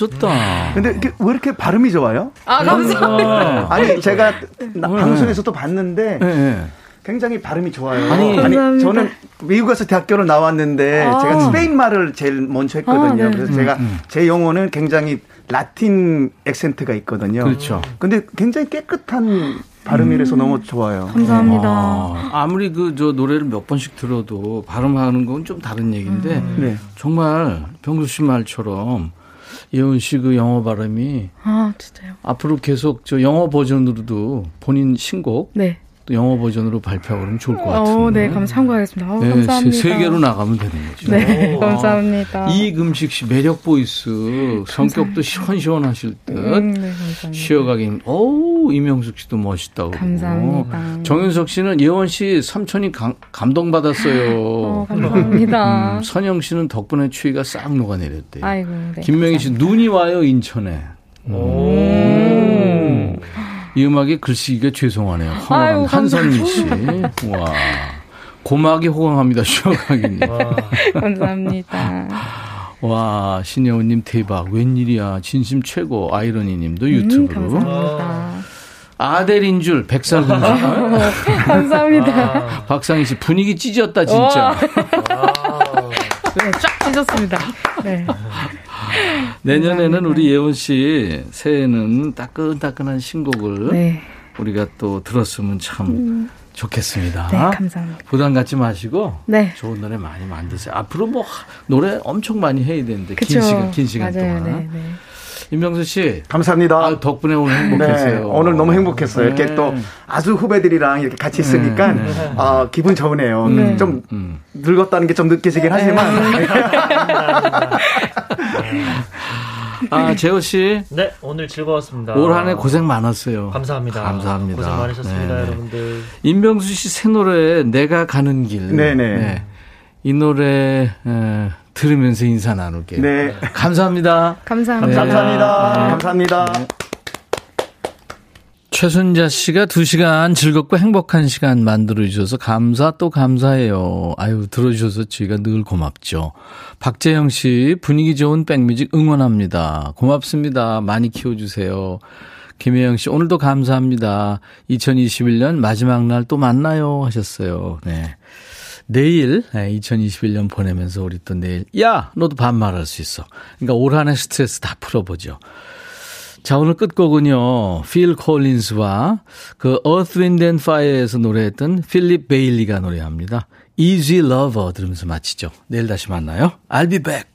멋졌다. 근데 왜 이렇게 발음이 좋아요? 아, 감사합니다. 아니 제가 나- 방송에서도 봤는데 네, 네. 굉장히 발음이 좋아요. 아니, 감사합니다. 저는 미국 에서 대학교를 나왔는데 아. 제가 스페인 말을 제일 먼저 했거든요. 아, 네. 그래서 제가 제 영어는 굉장히 라틴 액센트가 있거든요. 그렇죠. 근데 굉장히 깨끗한 발음이라서 너무 좋아요. 감사합니다. 아, 아무리 그 저 노래를 몇 번씩 들어도 발음하는 건 좀 다른 얘기인데 네. 정말 병수 씨 말처럼 예원 씨그 영어 발음이 아, 진짜요? 앞으로 계속 저 영어 버전으로도 본인 신곡 네. 또 영어 버전으로 발표하고 그러면 좋을 것 같은데. 어, 네, 감 참고하겠습니다. 어, 네, 감사합니다. 세, 세계로 나가면 되는 거죠. 네, 감사합니다. 이금식 씨 매력 voice 성격도 시원시원하실 듯 음, 네, 감사합니다. 쉬어가긴 어우 이명숙 씨도 멋있다고 감사합니다. 정윤석 씨는 예원 씨 삼촌이 감, 감동받았어요 어, 감사합니다. 음, 선영 씨는 덕분에 추위가 싹 녹아내렸대요 아이고, 네. 김명희 씨 눈이 와요 인천에 음. 이 음악에 글씨기가 죄송하네요 허나간 한선미 씨 와. 고막이 호강합니다 쉬어가긴 감사합니다. 와, 신여우님 대박. 웬일이야. 진심 최고. 아이러니님도 음, 유튜브로. 감사합니다. 아델인 줄, 백살 군주. 감사합니다. 박상희 씨, 분위기 찢었다, 진짜. 네, 쫙 찢었습니다. 네. 내년에는 우리 예원 씨, 새해에는 따끈따끈한 신곡을 네. 우리가 또 들었으면 참 좋겠습니다. 네, 감사합니다. 부담 갖지 마시고 네. 좋은 노래 많이 만드세요. 앞으로 뭐 하- 노래 엄청 많이 해야 되는데 그쵸. 긴 시간 긴 시간 맞아요. 동안. 네, 네. 임명수 씨, 감사합니다. 아, 덕분에 오늘 행복했어요. 네, 오늘 너무 행복했어요. 이렇게 네. 또 아주 후배들이랑 이렇게 같이 있으니까 아, 기분 좋으네요. 네. 좀 음. 늙었다는 게 좀 느껴지긴 하지만 아, 재호 씨. 네, 오늘 즐거웠습니다. 올 한 해 고생 많았어요. 감사합니다. 감사합니다. 고생 많으셨습니다, 네. 여러분들. 임병수 씨 새 노래 내가 가는 길. 네네. 이 노래 에, 들으면서 인사 나눌게요. 네. 감사합니다. 감사합니다. 감사합니다. 네. 감사합니다. 최순자 씨가 두 시간 즐겁고 행복한 시간 만들어주셔서 감사 또 감사해요. 아유, 들어주셔서 저희가 늘 고맙죠. 박재영 씨, 분위기 좋은 백뮤직 응원합니다. 고맙습니다. 많이 키워주세요. 김혜영 씨, 오늘도 감사합니다. 2021년 마지막 날 또 만나요. 하셨어요. 네. 내일, 2021년 보내면서 우리 또 내일, 야! 너도 반말할 수 있어. 그러니까 올 한해 스트레스 다 풀어보죠. 자, 오늘 끝곡은요, 필 콜린스와 그 Earth, Wind and Fire에서 노래했던 필립 베일리가 노래합니다. Easy Lover 들으면서 마치죠. 내일 다시 만나요. I'll be back.